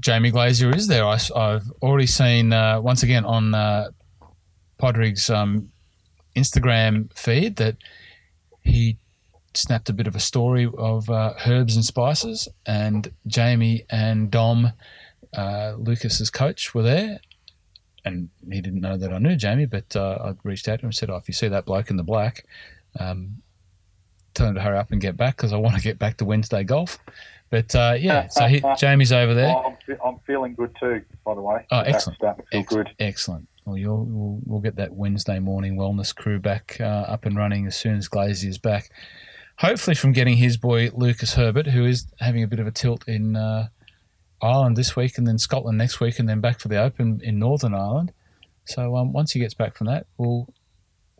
Jamie Glazier is there. I, have already seen uh, once again on uh, Podrig's um, Instagram feed that he snapped a bit of a story of uh, herbs and spices, and Jamie and Dom, uh, Lucas's coach, were there. And he didn't know that I knew Jamie, but uh, I reached out to him and said, "Oh, if you see that bloke in the black, um, tell him to hurry up and get back because I want to get back to Wednesday golf." But uh, yeah, so he, Jamie's over there. Oh, I'm, I'm feeling good too, by the way. Oh, excellent. feel Ex- good. Excellent. Well, you'll, we'll, we'll get that Wednesday morning wellness crew back uh, up and running as soon as Glazy is back. Hopefully, from getting his boy Lucas Herbert, who is having a bit of a tilt in uh, Ireland this week, and then Scotland next week, and then back for the Open in Northern Ireland. So um, once he gets back from that, we'll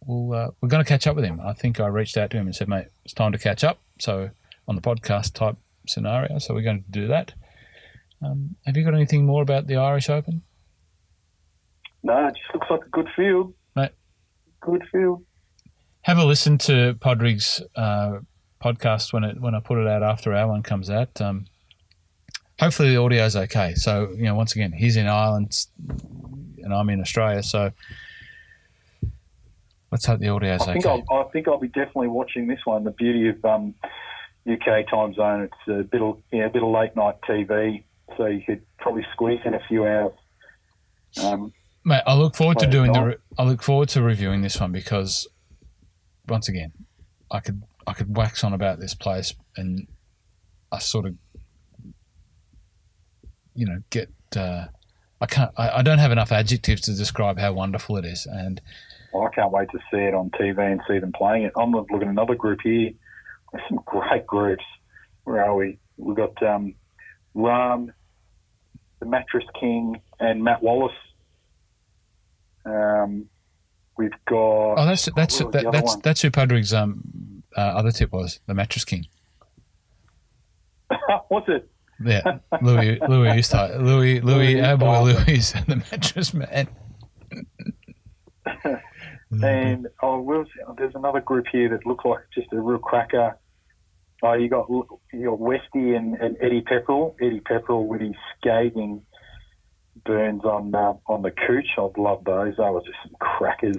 we'll uh, we're going to catch up with him. I think I reached out to him and said, "Mate, it's time to catch up." So on the podcast type scenario, so we're going to do that. Um, have you got anything more about the Irish Open? No, it just looks like a good field. Mate. Good field. have a listen to Podrig's uh, podcast when it when I put it out after our one comes out. Um, hopefully the audio's okay. So you know, once again, he's in Ireland and I'm in Australia, so let's hope the audio's I think okay. I'll, I think I'll be definitely watching this one. The beauty of um, UK time zone, it's a bit of yeah, a bit of late night TV, so you could probably squeeze in a few hours. Um, Mate, I look forward to doing the. Re- I look forward to reviewing this one because, once again, I could I could wax on about this place and I sort of, you know, get. Uh, I can't. I, I don't have enough adjectives to describe how wonderful it is, and I can't wait to see it on TV and see them playing it. I'm looking at another group here. There's some great groups. Where are we? We've got um, Ram, the Mattress King, and Matt Wallace. Um, we've got. oh, that's that's What was the that, that's one? that's who Padrig's um uh, other tip was the mattress king. What's it? Yeah, Louis Louis to Louis Louis Louis our boy. Louis the mattress man. And oh, Will's, there's another group here that looks like just a real cracker. Oh, you got you got Westy and, and Eddie Pepperell. Eddie Pepperell with his scathing burns on uh, on the cooch. I'd love those. They were just some crackers.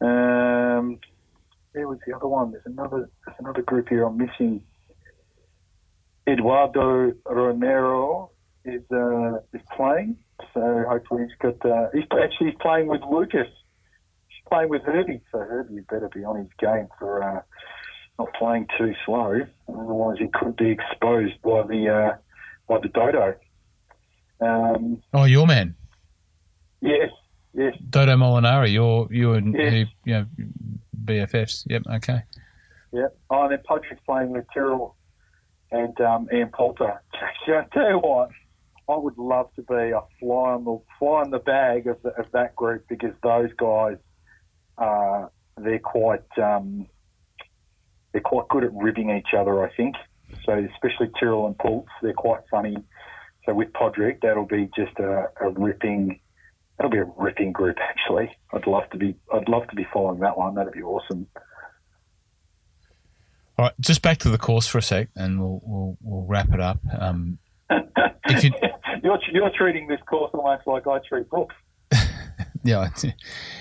Um, there was the other one. There's another there's another group here I'm missing. Edoardo Romero is uh, is playing, so hopefully he's got. Uh, he's actually he's playing with Lucas. He's playing with Herbie, so Herbie better be on his game for uh, not playing too slow. Otherwise, he could be exposed by the uh, by the dodo. Um, Oh, your man. yes, yes. Dodo Molinari, you're you and Yes. you know, BFFs. Yep. Okay. Yeah. Oh, and then Patrick's playing with Tyrrell and um, Ian Poulter. I tell you what, I would love to be a fly on the fly on the bag of, the, of that group because those guys, uh, they're quite um, they're quite good at ribbing each other. I think so. Especially Tyrrell and Pultz, they're quite funny. So with Podrick, that'll be just a, a ripping. That'll be a ripping group. Actually, I'd love to be. I'd love to be following that one. That'd be awesome. All right. Just back to the course for a sec, and we'll we'll, we'll wrap it up. Um, If you- you're, you're treating this course almost like I treat books. yeah,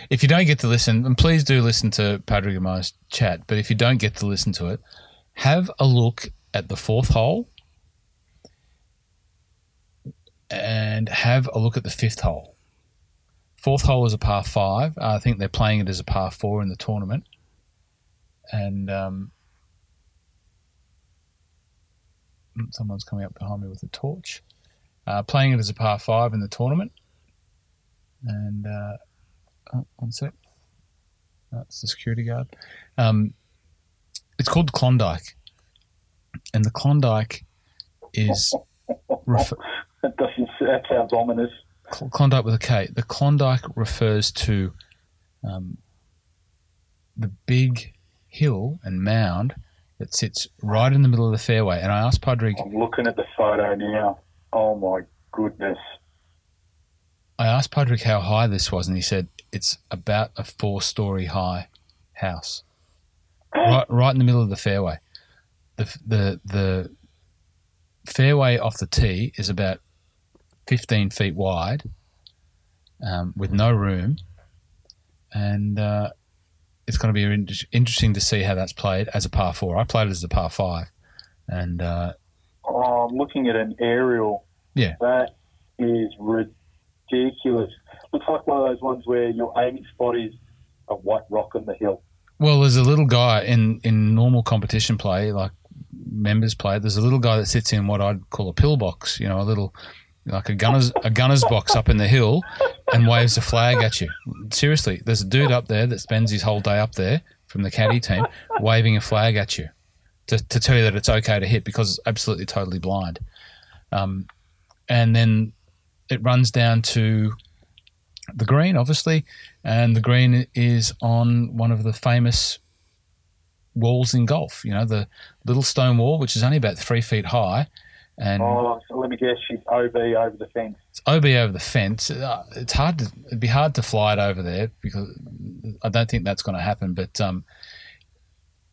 if you don't get to listen, and please do listen to Padraig and Mo's chat. But if you don't get to listen to it, have a look at the fourth hole and have a look at the fifth hole. Fourth hole is a par five. I think they're playing it as a par four in the tournament, and um, someone's coming up behind me with a torch. Uh, playing it as a par five in the tournament, and uh, oh, one sec. That's the security guard. Um, it's called Klondike, and the Klondike is refer- That doesn't. That sounds ominous. Klondike with a K. The Klondike refers to um, the big hill and mound that sits right in the middle of the fairway. And I asked Padraig, I'm looking at the photo now. Oh my goodness. I asked Padraig how high this was, and he said it's about a four-story high house, right, right in the middle of the fairway. The the the fairway off the tee is about fifteen feet wide, um, with no room, and uh, it's going to be in- interesting to see how that's played as a par four. I played it as a par five, and uh, Oh, I'm looking at an aerial. Yeah. That is ridiculous. Looks like one of those ones where your aiming spot is a white rock on the hill. Well, there's a little guy in, in normal competition play, like members play. There's a little guy that sits in what I'd call a pillbox, you know, a little like a gunner's a gunner's box up in the hill, and waves a flag at you. Seriously, there's a dude up there that spends his whole day up there from the caddy team, waving a flag at you to, to tell you that it's okay to hit because it's absolutely totally blind. Um, and then it runs down to the green, obviously, and the green is on one of the famous walls in golf. You know, the little stone wall, which is only about three feet high, and Oh, so let me guess, she's OB over the fence. it's OB over the fence. Uh, It's hard to it'd be hard to fly it over there because I don't think that's going to happen. But um,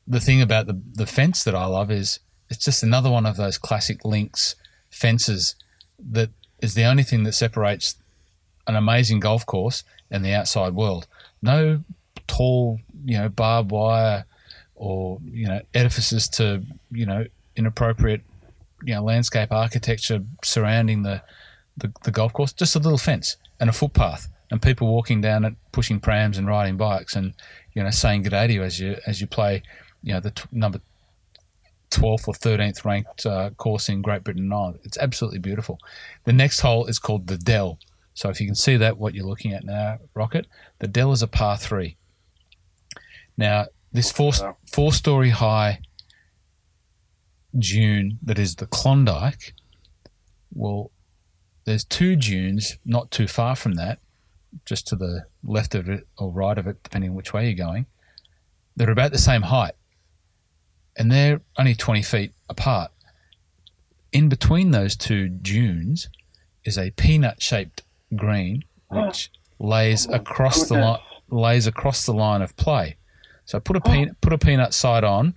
the thing about the the fence that I love is it's just another one of those classic links fences that is the only thing that separates an amazing golf course and the outside world. No tall, you know, barbed wire or you know edifices to you know inappropriate you know landscape architecture surrounding the the, the golf course, just a little fence and a footpath, and people walking down it, pushing prams and riding bikes, and you know saying good day to you as you as you play, you know the t- number twelfth or thirteenth ranked uh, course in Great Britain and Ireland. It's absolutely beautiful. The next hole is called the Dell. So if you can see that, what you're looking at now, Rocket, the Dell is a par three. Now this four four story high dune that is the Klondike. Well, there's two dunes not too far from that, just to the left of it or right of it, depending on which way you're going. They're about the same height, and they're only 20 feet apart. In between those two dunes is a peanut-shaped green, which lays Oh across the line, lays across the line of play. So put a oh. peanut, put a peanut side on,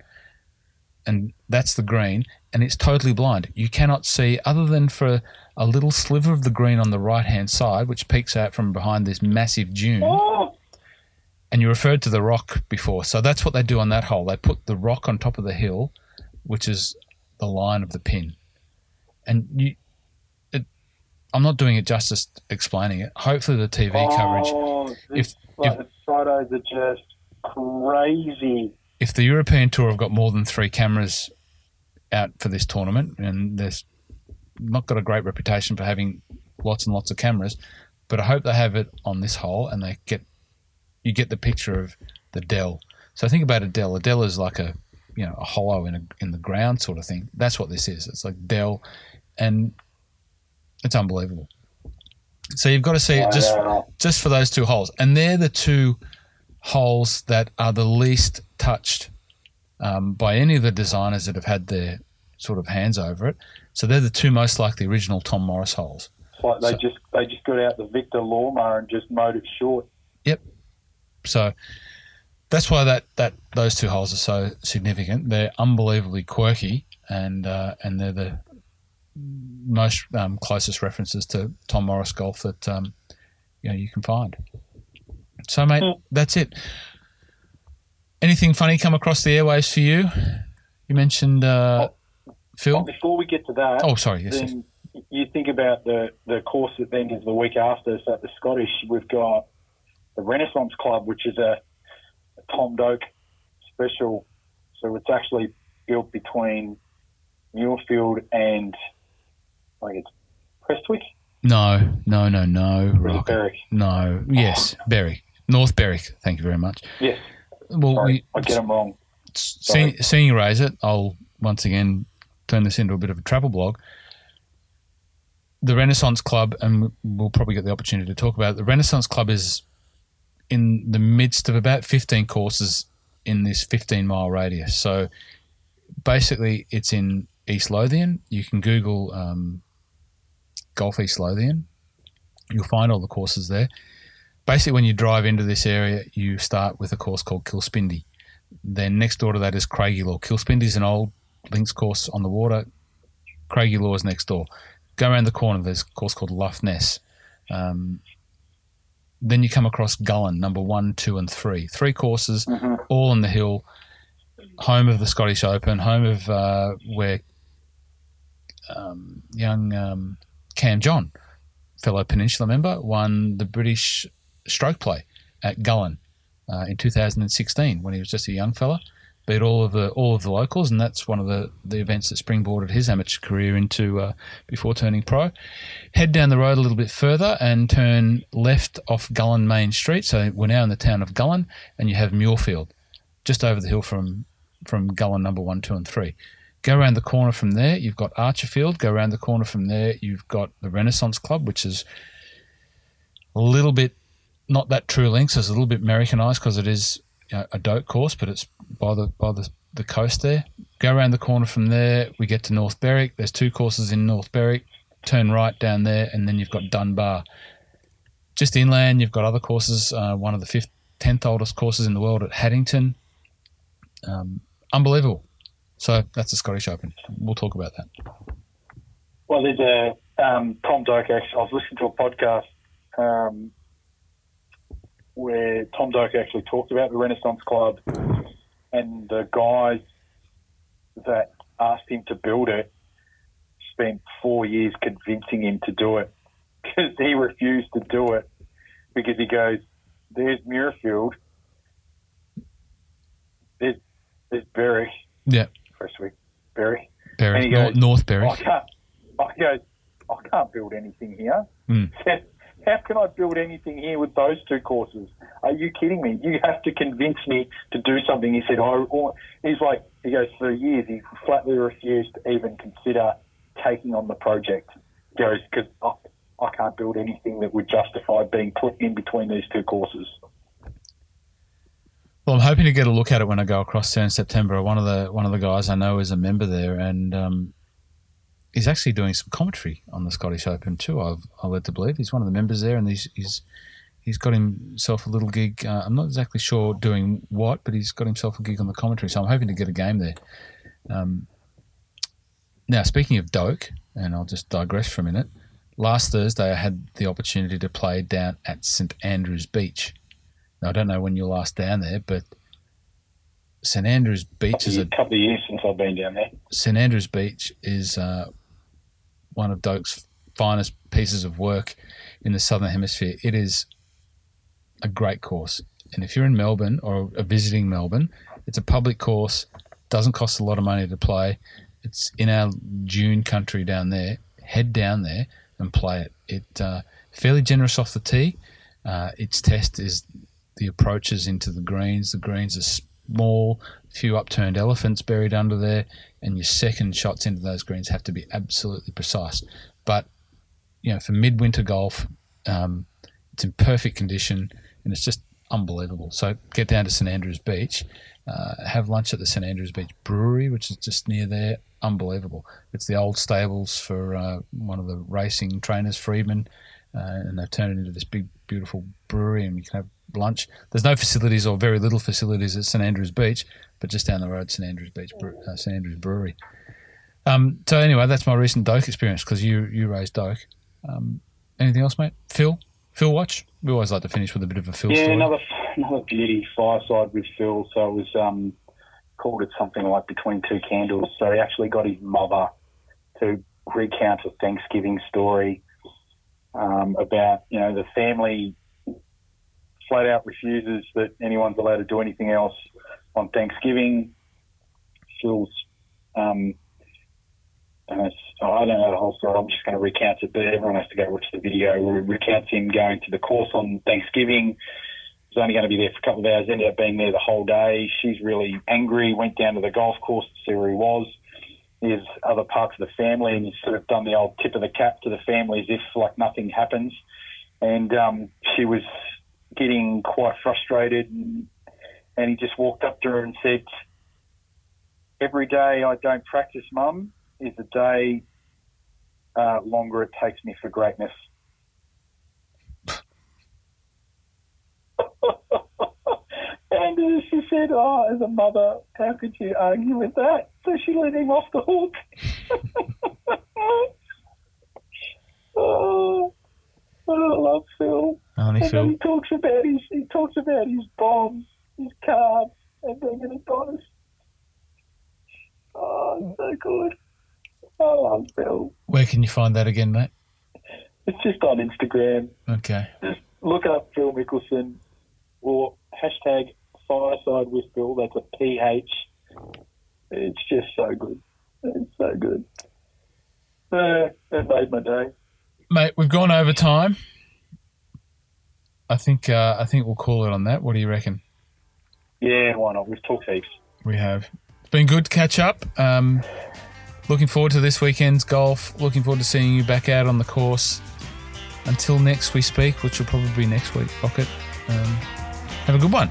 and that's the green, and it's totally blind. You cannot see other than for a little sliver of the green on the right hand side, which peeks out from behind this massive dune. Oh, And you referred to the rock before, so that's what they do on that hole. They put the rock on top of the hill, which is the line of the pin. And you, it, I'm not doing it justice explaining it. Hopefully, the TV coverage Oh, If- this, like, the photos are just crazy. If the European Tour have got more than three cameras out for this tournament, and there's not got a great reputation for having lots and lots of cameras, but I hope they have it on this hole and they get you get the picture of the dell. So think about a dell. A dell is like a you know a hollow in a in the ground sort of thing. That's what this is. It's like dell, and it's unbelievable. So you've got to see it just just for those two holes, and they're the two holes that are the least touched um, by any of the designers that have had their sort of hands over it. So they're the two most like the original Tom Morris holes. It's like they So- just they just got out the Victor lawnmower and just mowed it short. Yep. So that's why that, that those two holes are so significant. They're unbelievably quirky, and uh, and they're the most um, closest references to Tom Morris golf that um, you know you can find. So, mate, Mm. that's it. Anything funny come across the airwaves for you? You mentioned uh, Phil. But before we get to that, Oh, sorry. Yes. yes. you think about the, the course that then is the week after. So at the Scottish, we've got the Renaissance Club, which is a, a Tom Doak special. So it's actually built between Muirfield and I think it's Prestwick No, no, no, no. or is it Rocket. Berwick? No. Yes, Berwick. North Berwick. Thank you very much. Yes, Well, sorry, we, I get them wrong. seeing, seeing you raise it, I'll once again turn this into a bit of a travel blog. The Renaissance Club, and we'll probably get the opportunity to talk about it. The Renaissance Club is in the midst of about 15 courses in this 15 mile radius. So basically, it's in East Lothian. You can Google um, Golf East Lothian, you'll find all the courses there. Basically, when you drive into this area, you start with a course called Kilspindie. Then next door to that is Craigielaw. Kilspindie is an old links course on the water. Craigielaw is next door. Go around the corner, there's a course called Lough Ness. Um, then you come across Gullane, number one, two, and three. Three courses, hmm all on the hill, home of the Scottish Open, home of uh, where um, young um, Cam John, fellow Peninsula member, won the British stroke play at Gullane uh, in 2016 when he was just a young fella. Beat all of the all of the locals, and that's one of the, the events that springboarded his amateur career into uh, before turning pro. Head down the road a little bit further and turn left off Gullane Main Street. So we're now in the town of Gullane, and you have Muirfield, just over the hill from from Gullane number one, two, and three. Go around the corner from there, you've got Archerfield. Go around the corner from there, you've got the Renaissance Club, which is a little bit not that true links. It's a little bit Americanized because it is you know, a Doak course, but it's by the by the, the coast there. Go around the corner from there, we get to North Berwick. There's two courses in North Berwick. Turn right down there, and then you've got Dunbar. Just inland, you've got other courses. Uh, one of the fifth, tenth oldest courses in the world at Haddington. Um, unbelievable. So that's the Scottish Open. We'll talk about that. Well, there's a um, Tom Doak. Actually, I was listening to a podcast um, where Tom Doak actually talked about the Renaissance Club and the guys that asked him to build it spent four years convincing him to do it because he refused to do it because he goes, "There's Muirfield, there's there's Berwick, Yeah, Prestwick, Berwick." Berwick, And he Nor- goes, North I can't. I goes, I can't build anything here. Mm. How can I build anything here with those two courses? Are you kidding me? You have to convince me to do something. He said, I, he's like, he goes, for years, he flatly refused to even consider taking on the project. He goes, because I, I can't build anything that would justify being put in between these two courses. Well, I'm hoping to get a look at it when I go across there in September. One of the one of the guys I know is a member there, and um, he's actually doing some commentary on the Scottish Open too. I've I led to believe he's one of the members there, and he's he's he's got himself a little gig. Uh, I'm not exactly sure doing what, but he's got himself a gig on the commentary. So I'm hoping to get a game there. Um, now, speaking of Doak, and I'll just digress for a minute. Last Thursday, I had the opportunity to play down at St Andrews Beach. Now, I don't know when you're last down there, but St Andrews Beach is a a couple of years since I've been down there. St Andrews Beach is uh, one of Doak's finest pieces of work in the southern hemisphere. It is a great course, and if you're in Melbourne or visiting Melbourne, it's a public course. Doesn't cost a lot of money to play. It's in our June country down there. Head down there and play it. It uh, fairly generous off the tee. Uh, its test is the approaches into the greens. The greens are small, few upturned elephants buried under there, and your second shots into those greens have to be absolutely precise. But you know, for midwinter golf, um, it's in perfect condition, and it's just unbelievable. So get down to St Andrews Beach, uh, have lunch at the St Andrews Beach Brewery, which is just near there. Unbelievable! It's the old stables for uh, one of the racing trainers, Friedman, uh, and they've turned it into this big, beautiful brewery, and you can have lunch. There's no facilities or very little facilities at St Andrews Beach, but just down the road, St Andrews Beach, uh, St Andrews Brewery. Um, so anyway, that's my recent Doak experience because you you raised Doak. Um, anything else, mate? Phil, Phil, watch. We always like to finish with a bit of a Phil yeah, story. another another beauty fireside with Phil. So it was um, called it something like Between Two Candles. So he actually got his mother to recount a Thanksgiving story um, about you know the family flat out refuses that anyone's allowed to do anything else on Thanksgiving. Phil's um, I don't know the whole story. I'm just going to recount it, but everyone has to go watch the video. Where it recounts him going to the course on Thanksgiving. He was only going to be there for a couple of hours. Ended up being there the whole day. She's really angry. Went down to the golf course to see where he was. his other parts of the family, and he's sort of done the old tip of the cap to the family as if like nothing happens. And um, she was getting quite frustrated, and, and he just walked up to her and said, "Every day I don't practice, Mum." is a day uh, longer it takes me for greatness. and she said, "Oh, as a mother, how could you argue with that?" So she let him off the hook. oh, I love Phil. Only and Phil. then he talks about his he talks about his bombs, his carbs, and being an Adonis. Oh, so good. I love Phil. Where can you find that again, mate? It's just on Instagram. Okay. Just look up Phil Mickelson or hashtag fireside with Phil. That's a PH. It's just so good. It's so good. Uh, it made my day. Mate, we've gone over time. I think uh, I think we'll call it on that. What do you reckon? Yeah, why not? We've talked heaps. We have. It's been good to catch up. Um, looking forward to this weekend's golf. Looking forward to seeing you back out on the course. Until next we speak, which will probably be next week, Rocket. Um, have a good one.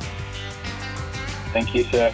Thank you, sir.